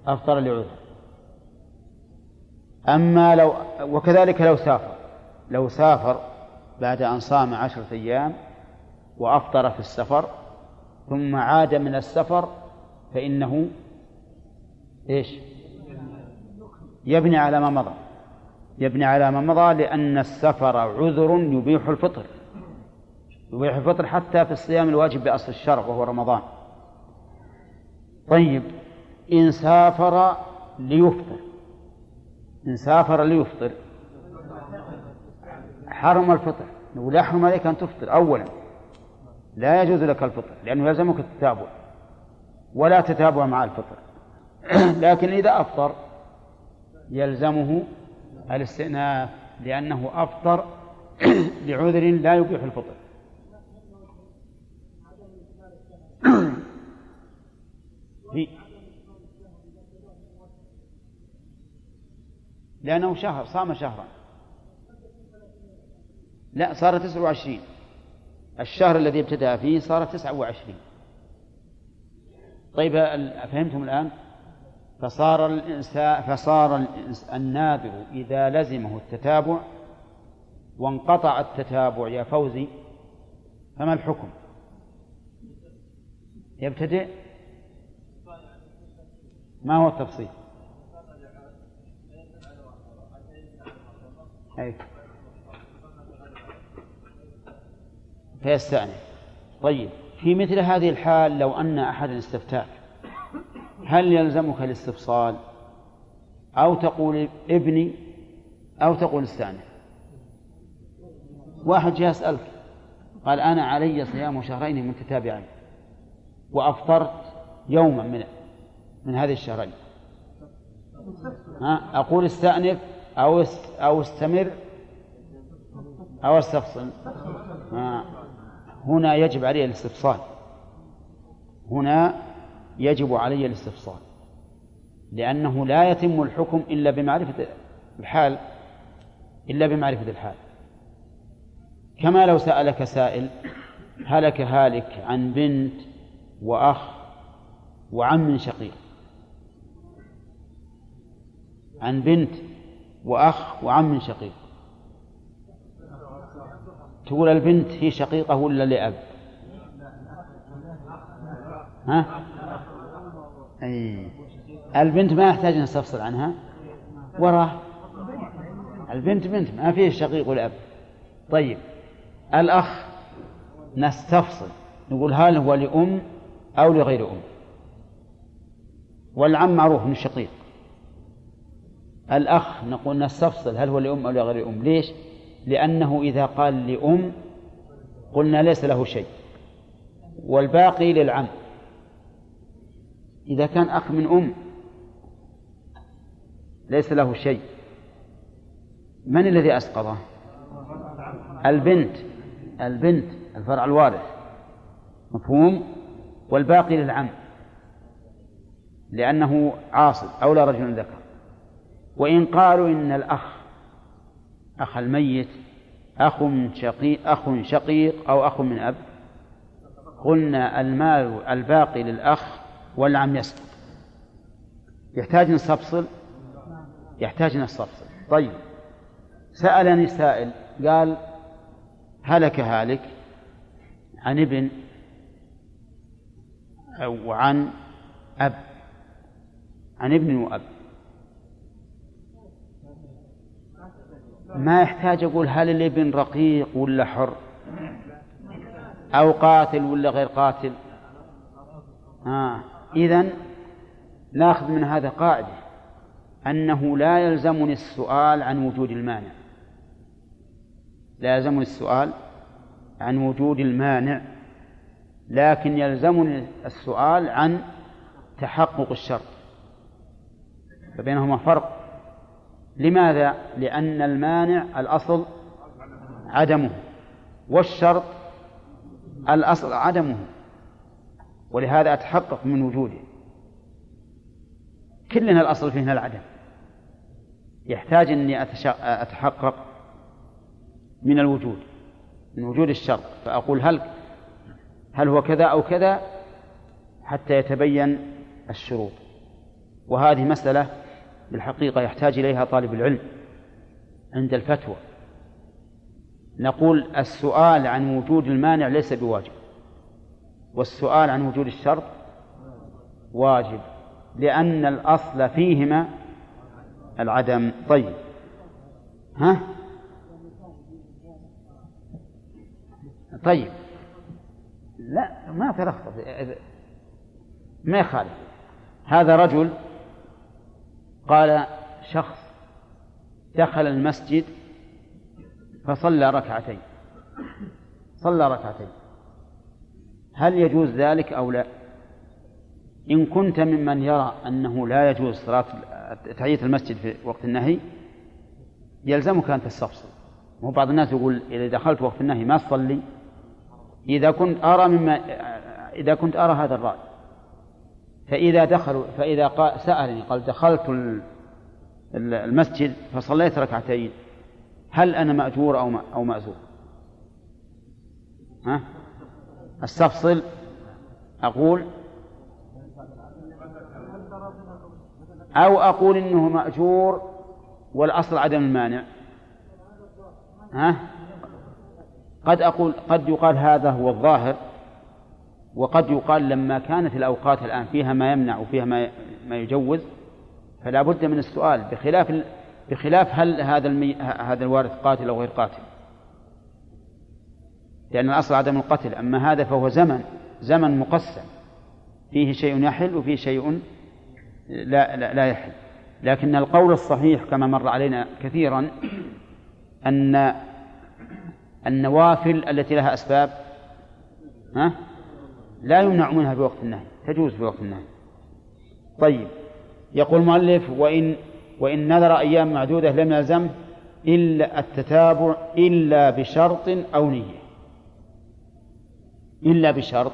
أفطر لعذر. أما لو وكذلك لو سافر لو سافر بعد أن صام عشرة أيام وأفطر في السفر ثم عاد من السفر فإنه إيش؟ يبني على ما مضى. يبني على ما مضى لأن السفر عذر يبيح الفطر. يبيح الفطر حتى في الصيام الواجب بأصل الشرع وهو رمضان. طيب. إن سافر ليفطر. إن سافر ليفطر. حرم الفطر. نقول يحرم عليك أن تفطر أولا. لا يجوز لك الفطر لأنه يلزمك التتابع. ولا تتابع مع الفطر. [clears throat] لكن إذا أفطر يلزمه الاستئناف لأنه أفطر [clears throat] لعذر لا يبيح الفطر. [clears throat] في لأنه شهر صام شهرا. لا صار تسعة وعشرين. الشهر الذي ابتدأ فيه صار تسعة وعشرين. طيب فهمتم الآن؟ فصار الإنسان فصار الناذر إذا لزمه التتابع وانقطع التتابع يا فوزي فما الحكم؟ يبتدئ؟ ما هو التفصيل؟ أي. فيستأنف. طيب في مثل هذه الحال لو أن أحدا استفتاك هل يلزمك الاستفصال؟ أو تقول ابني أو تقول استأنف. واحد جاء يسألك قال أنا علي صيام شهرين متتابعين وأفطرت يوما من من هذه الشهرين. ها أقول استأنف أو أو استمر أو استفصل. ها هنا يجب علي الاستفصال. هنا يجب علي الاستفصال. لأنه لا يتم الحكم إلا بمعرفة الحال إلا بمعرفة الحال. كما لو سألك سائل هلك هالك عن بنت وأخ وعم شقيق. عن بنت وأخ وعم شقيق. تقول البنت هي شقيقة ولا لأب؟ ها؟ أي. البنت ما يحتاج نستفصل عنها. وراه البنت بنت ما فيه شقيق والأب طيب. الأخ نستفصل. نقول هل هو لأم أو لغير أم. والعم معروف من الشقيق الأخ نقول نستفصل هل هو لأم أو لغير أم؟ ليش؟ لأنه إذا قال لأم قلنا ليس له شيء. والباقي للعم. إذا كان أخ من أم ليس له شيء. من الذي أسقطه؟ البنت. البنت الفرع الوارث. مفهوم؟ والباقي للعم. لأنه عاصب أولى رجل ذكر. وإن قالوا إن الأخ أخ الميت أخ شقيق أخ شقيق أو أخ من أب قلنا المال الباقي للأخ والعم يسقط. يحتاج نستفصل يحتاج نستفصل طيب. سألني سائل قال هلك هالك عن ابن أو عن أب عن ابن وأب. ما يحتاج أقول هل الابن رقيق ولا حر؟ أو قاتل ولا غير قاتل؟ آه. إذن نأخذ من هذا قاعدة أنه لا يلزمني السؤال عن وجود المانع. لا يلزمني السؤال عن وجود المانع لكن يلزمني السؤال عن تحقق الشرط. فبينهما فرق. لماذا؟ لأن المانع الأصل عدمه والشرط الأصل عدمه ولهذا أتحقق من وجوده. كلنا الأصل فينا العدم. يحتاج أني أتحقق من الوجود من وجود الشرط. فأقول هل هل هو كذا أو كذا؟ حتى يتبين الشروط. وهذه مسألة بالحقيقة يحتاج إليها طالب العلم عند الفتوى. نقول السؤال عن وجود المانع ليس بواجب والسؤال عن وجود الشرط واجب لأن الأصل فيهما العدم. طيب. ها؟ طيب. لا ما تلخبط ما يخالف. هذا رجل قال شخص دخل المسجد فصلى ركعتين. صلى ركعتين. هل يجوز ذلك أو لا؟ إن كنت ممن يرى أنه لا يجوز صلاة تحية المسجد في وقت النهي يلزمك أن تستفصل. مو بعض الناس يقول إذا دخلت وقت النهي ما تصلي. إذا كنت أرى مما إذا كنت أرى هذا الرأي. فإذا دخلوا فإذا قال سألني قال دخلت المسجد فصليت ركعتين هل أنا مأجور أو أو مأزور؟ ها؟ أستفصل أقول أو أقول إنه مأجور والأصل عدم المانع ها؟ قد أقول قد يقال هذا هو الظاهر وقد يقال لما كانت الأوقات الآن فيها ما يمنع وفيها ما ما يجوز فلا بد من السؤال بخلاف بخلاف هل هذا المي... هذا الوارث قاتل أو غير قاتل. لأن الأصل عدم القتل أما هذا فهو زمن زمن مقسم. فيه شيء يحل وفيه شيء لا, لا, لا يحل. لكن القول الصحيح كما مر علينا كثيرا أن النوافل التي لها أسباب ها؟ لا يمنع منها في وقت النهي تجوز في وقت النهي. طيب يقول المؤلف وإن وإن نذر أيام معدودة لم يلزمه إلا التتابع إلا بشرط أو نية. إلا بشرط.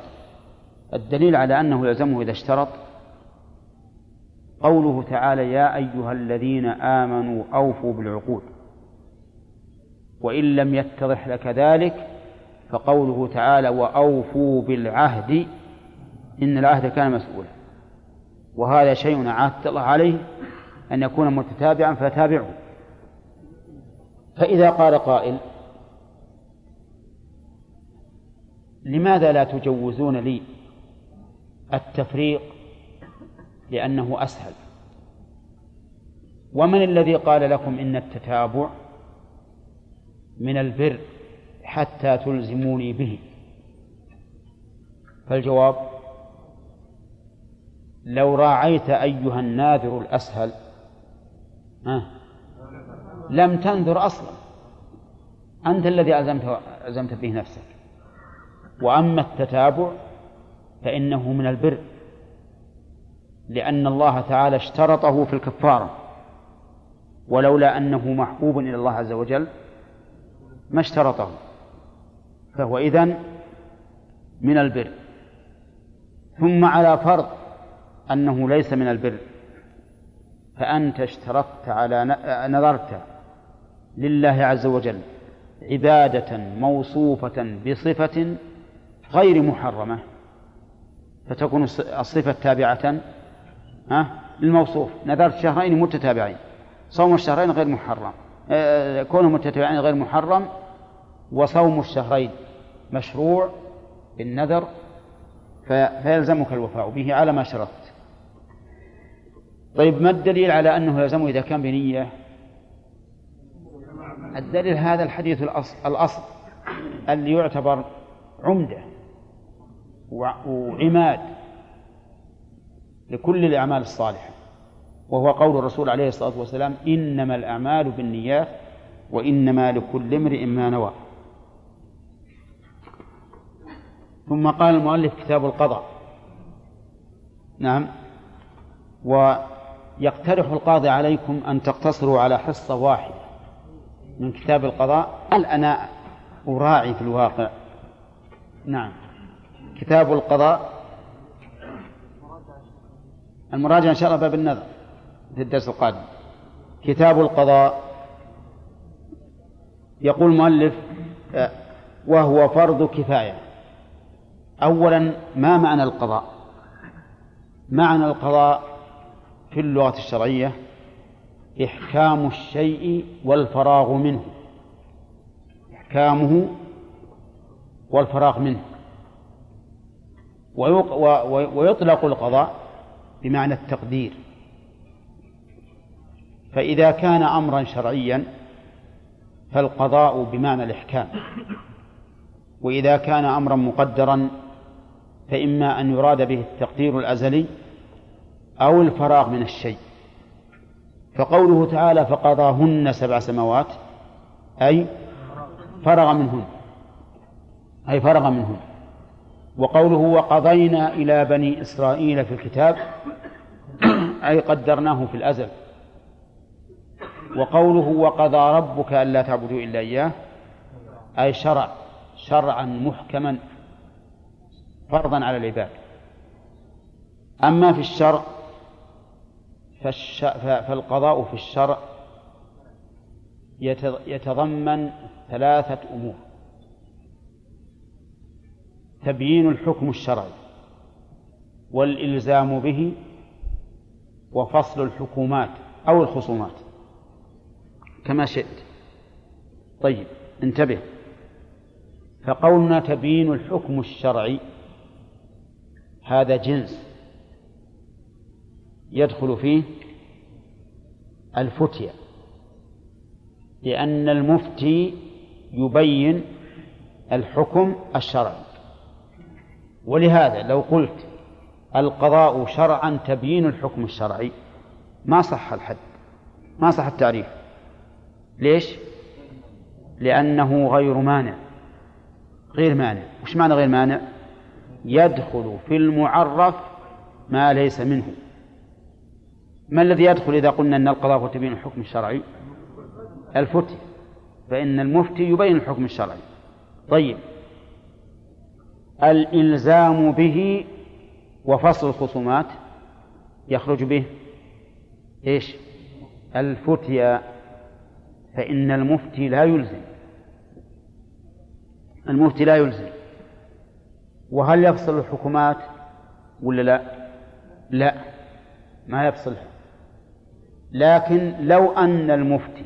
الدليل على أنه يلزمه إذا اشترط. قوله تعالى يا أيها الذين آمنوا أوفوا بالعقود وإن لم يتضح لك ذلك فقوله تعالى وأوفوا بالعهد إن العهد كان مسؤولا. وهذا شيء عاهدت الله عليه أن يكون متتابعا فتابعه. فإذا قال قائل لماذا لا تجوزون لي التفريق؟ لأنه أسهل. ومن الذي قال لكم إن التتابع من البر؟ حتى تلزموني به. فالجواب لو راعيت أيها الناذر الأسهل ها لم تنذر أصلا. أنت الذي ألزمت, ألزمت به نفسك. وأما التتابع فإنه من البر لأن الله تعالى اشترطه في الكفارة. ولولا أنه محبوب إلى الله عز وجل ما اشترطه. فهو إذن من البر. ثم على فرض أنه ليس من البر. فأنت اشترطت على نظرت لله عز وجل عبادة موصوفة بصفة غير محرمة فتكون الصفة تابعة للموصوف. نذرت شهرين متتابعين. صوم الشهرين غير محرم آه، كونه متتابعين غير محرم وصوم الشهرين مشروع بالنذر فيلزمك الوفاء به على ما شرطت. طيب ما الدليل على أنه يلزمه إذا كان بنية؟ الدليل هذا الحديث الأصل, الأصل اللي يعتبر عمدة وعماد لكل الأعمال الصالحة وهو قول الرسول عليه الصلاة والسلام إنما الأعمال بالنيات وإنما لكل امرئ ما نوى. ثم قال المؤلف كتاب القضاء. نعم. ويقترح القاضي عليكم أن تقتصروا على حصة واحدة من كتاب القضاء. هل أنا أراعي في الواقع؟ نعم. كتاب القضاء. المراجعة إن شاء الله باب النظر في الدرس القادم. كتاب القضاء. يقول المؤلف آه، وهو فرض كفاية. أولا ما معنى القضاء؟ معنى القضاء في اللغة الشرعية إحكام الشيء والفراغ منه. إحكامه والفراغ منه. ويطلق القضاء بمعنى التقدير. فإذا كان أمرا شرعيا فالقضاء بمعنى الإحكام. وإذا كان أمرا مقدرا فإما أن يراد به التقدير الأزلي أو الفراغ من الشيء. فقوله تعالى فقضاهن سبع سماوات أي فرغ منهن أي فرغ منهن. وقوله وقضينا إلى بني إسرائيل في الكتاب أي قدرناه في الأزل. وقوله وقضى ربك ألا تعبدوا إلا إياه أي شرع شرعا محكما. فرضا على العباد. أما في الشرع. فالقضاء في الشرع يتضمن ثلاثة أمور. تبيين الحكم الشرعي والإلزام به وفصل الحكومات أو الخصومات. كما شئت. طيب انتبه. فقولنا تبيين الحكم الشرعي هذا جنس يدخل فيه الفتية لأن المفتي يبين الحكم الشرعي ولهذا لو قلت القضاء شرعا تبيين الحكم الشرعي ما صح الحد ما صح التعريف ليش؟ لأنه غير مانع غير مانع وش معنى غير مانع؟ يدخل في المعرف ما ليس منه. ما الذي يدخل إذا قلنا أن القضاء هو تبيين الحكم الشرعي؟ الفتي. فإن المفتي يبين الحكم الشرعي. طيب. الإلزام به وفصل الخصومات يخرج به إيش؟ الفتيا فإن المفتي لا يلزم. المفتي لا يلزم. وهل يفصل الحكومات ولا لا؟ لا ما يفصلها لكن لو أن المفتي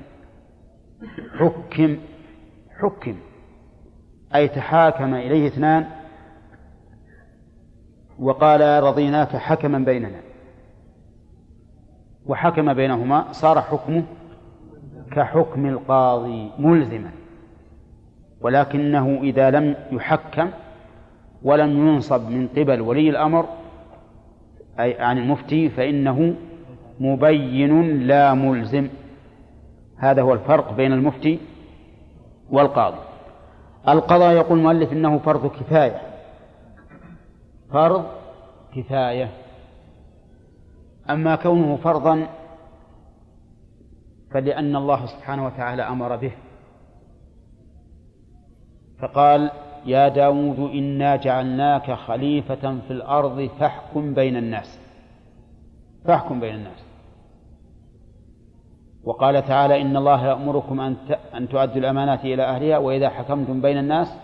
حكم حكم أي تحاكم إليه اثنان وقال رضيناك حكما بيننا وحكم بينهما صار حكمه كحكم القاضي ملزما ولكنه إذا لم يحكم ولم ينصب من قبل ولي الأمر أي عن المفتي فإنه مبين لا ملزم. هذا هو الفرق بين المفتي والقاضي. القضاء يقول المؤلف إنه فرض كفاية. فرض كفاية. أما كونه فرضا فلأن الله سبحانه وتعالى أمر به. فقال يا داود إنا جعلناك خليفة في الأرض فاحكم بين الناس. فاحكم بين الناس. وقال تعالى إن الله يأمركم أن أن تؤدوا الأمانات إلى أهلها وإذا حكمتم بين الناس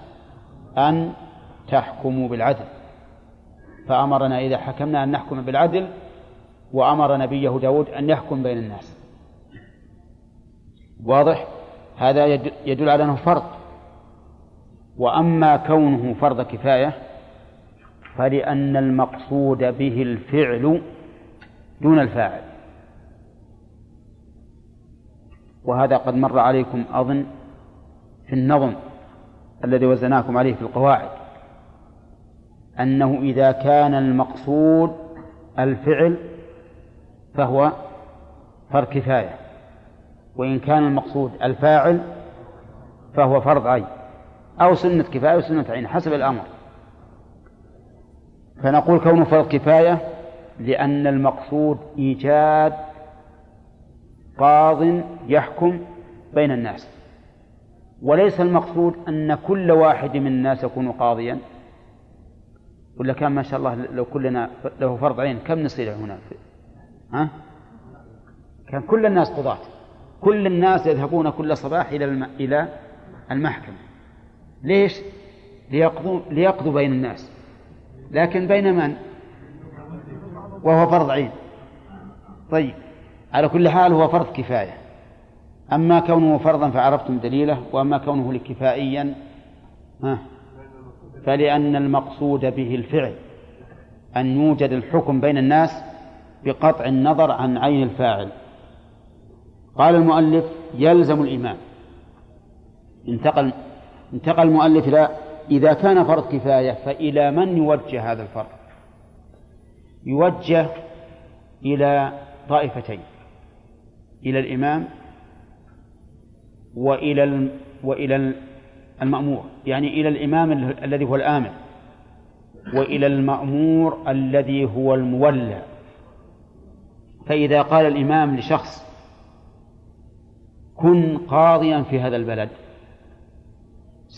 أن تحكموا بالعدل. فأمرنا إذا حكمنا أن نحكم بالعدل وأمر نبيه داود أن يحكم بين الناس. واضح؟ هذا يدل على أنه فرض. وأما كونه فرض كفاية فلأن المقصود به الفعل دون الفاعل. وهذا قد مر عليكم أظن في النظم الذي وزناكم عليه في القواعد أنه إذا كان المقصود الفعل فهو فرض كفاية وإن كان المقصود الفاعل فهو فرض عين أو سنة كفاية أو سنة عين حسب الأمر. فنقول كونه فرض كفاية لأن المقصود إيجاد قاض يحكم بين الناس. وليس المقصود أن كل واحد من الناس يكون قاضيا. ولا كان ما شاء الله لو كلنا له فرض عين كم نصير هنا؟ ها؟ كان كل الناس قضاة. كل الناس يذهبون كل صباح إلى إلى المحكمة. ليش؟ ليقضوا ليقضوا بين الناس. لكن بين من؟ وهو فرض عين. طيب على كل حال هو فرض كفاية. أما كونه فرضا فعرفتم دليله وأما كونه لكفائيا ها فلأن المقصود به الفعل. أن يوجد الحكم بين الناس بقطع النظر عن عين الفاعل. قال المؤلف يلزم الإمام انتقل انتقل المؤلف إلى إذا كان فرض كفاية فإلى من يوجه هذا الفرض؟ يوجه إلى طائفتين إلى الإمام وإلى وإلى المأمور يعني إلى الإمام الذي هو الآمر وإلى المأمور الذي هو المولى. فإذا قال الإمام لشخص كن قاضيا في هذا البلد.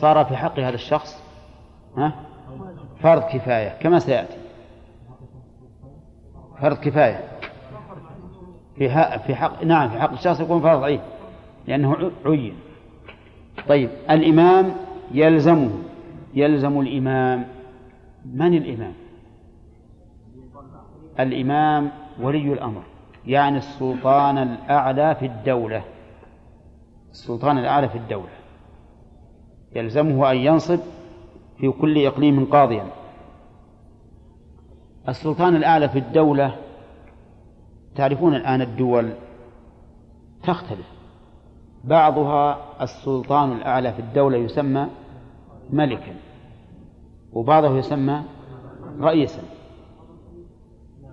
صار في حق هذا الشخص ها؟ فرض كفاية كما سيأتي. فرض كفاية. في في حق نعم في حق الشخص يكون فرض عين لأنه عين. طيب الإمام يلزمه يلزم الإمام. من الإمام؟ الإمام ولي الأمر يعني السلطان الأعلى في الدولة. السلطان الأعلى في الدولة. يلزمه أن ينصب في كل إقليم قاضيا. السلطان الأعلى في الدولة تعرفون الآن الدول تختلف. بعضها السلطان الأعلى في الدولة يسمى ملكا وبعضه يسمى رئيسا.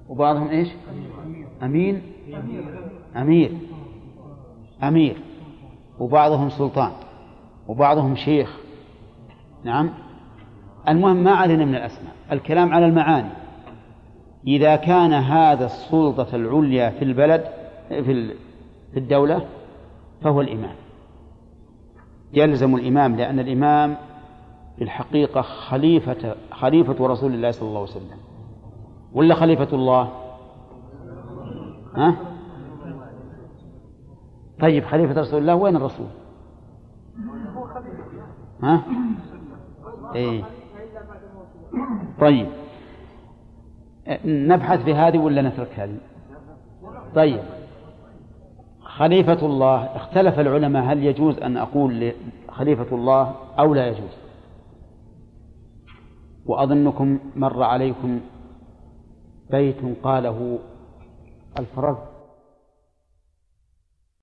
وبعضهم إيش؟ أمين؟ أمير. أمير. وبعضهم سلطان. وبعضهم شيخ نعم المهم ما علينا من الأسماء الكلام على المعاني إذا كان هذا السلطة العليا في البلد في في الدولة فهو الإمام يلزم الإمام لأن الإمام في الحقيقة خليفة خليفة رسول الله صلى الله عليه وسلم ولا خليفة الله؟ ها؟ طيب خليفة رسول الله وين الرسول؟ ها؟ إيه. طيب. نبحث في هذه ولا نترك هذه؟ طيب. خليفة الله اختلف العلماء هل يجوز أن أقول خليفة الله أو لا يجوز؟ وأظنكم مر عليكم بيت قاله الفرز.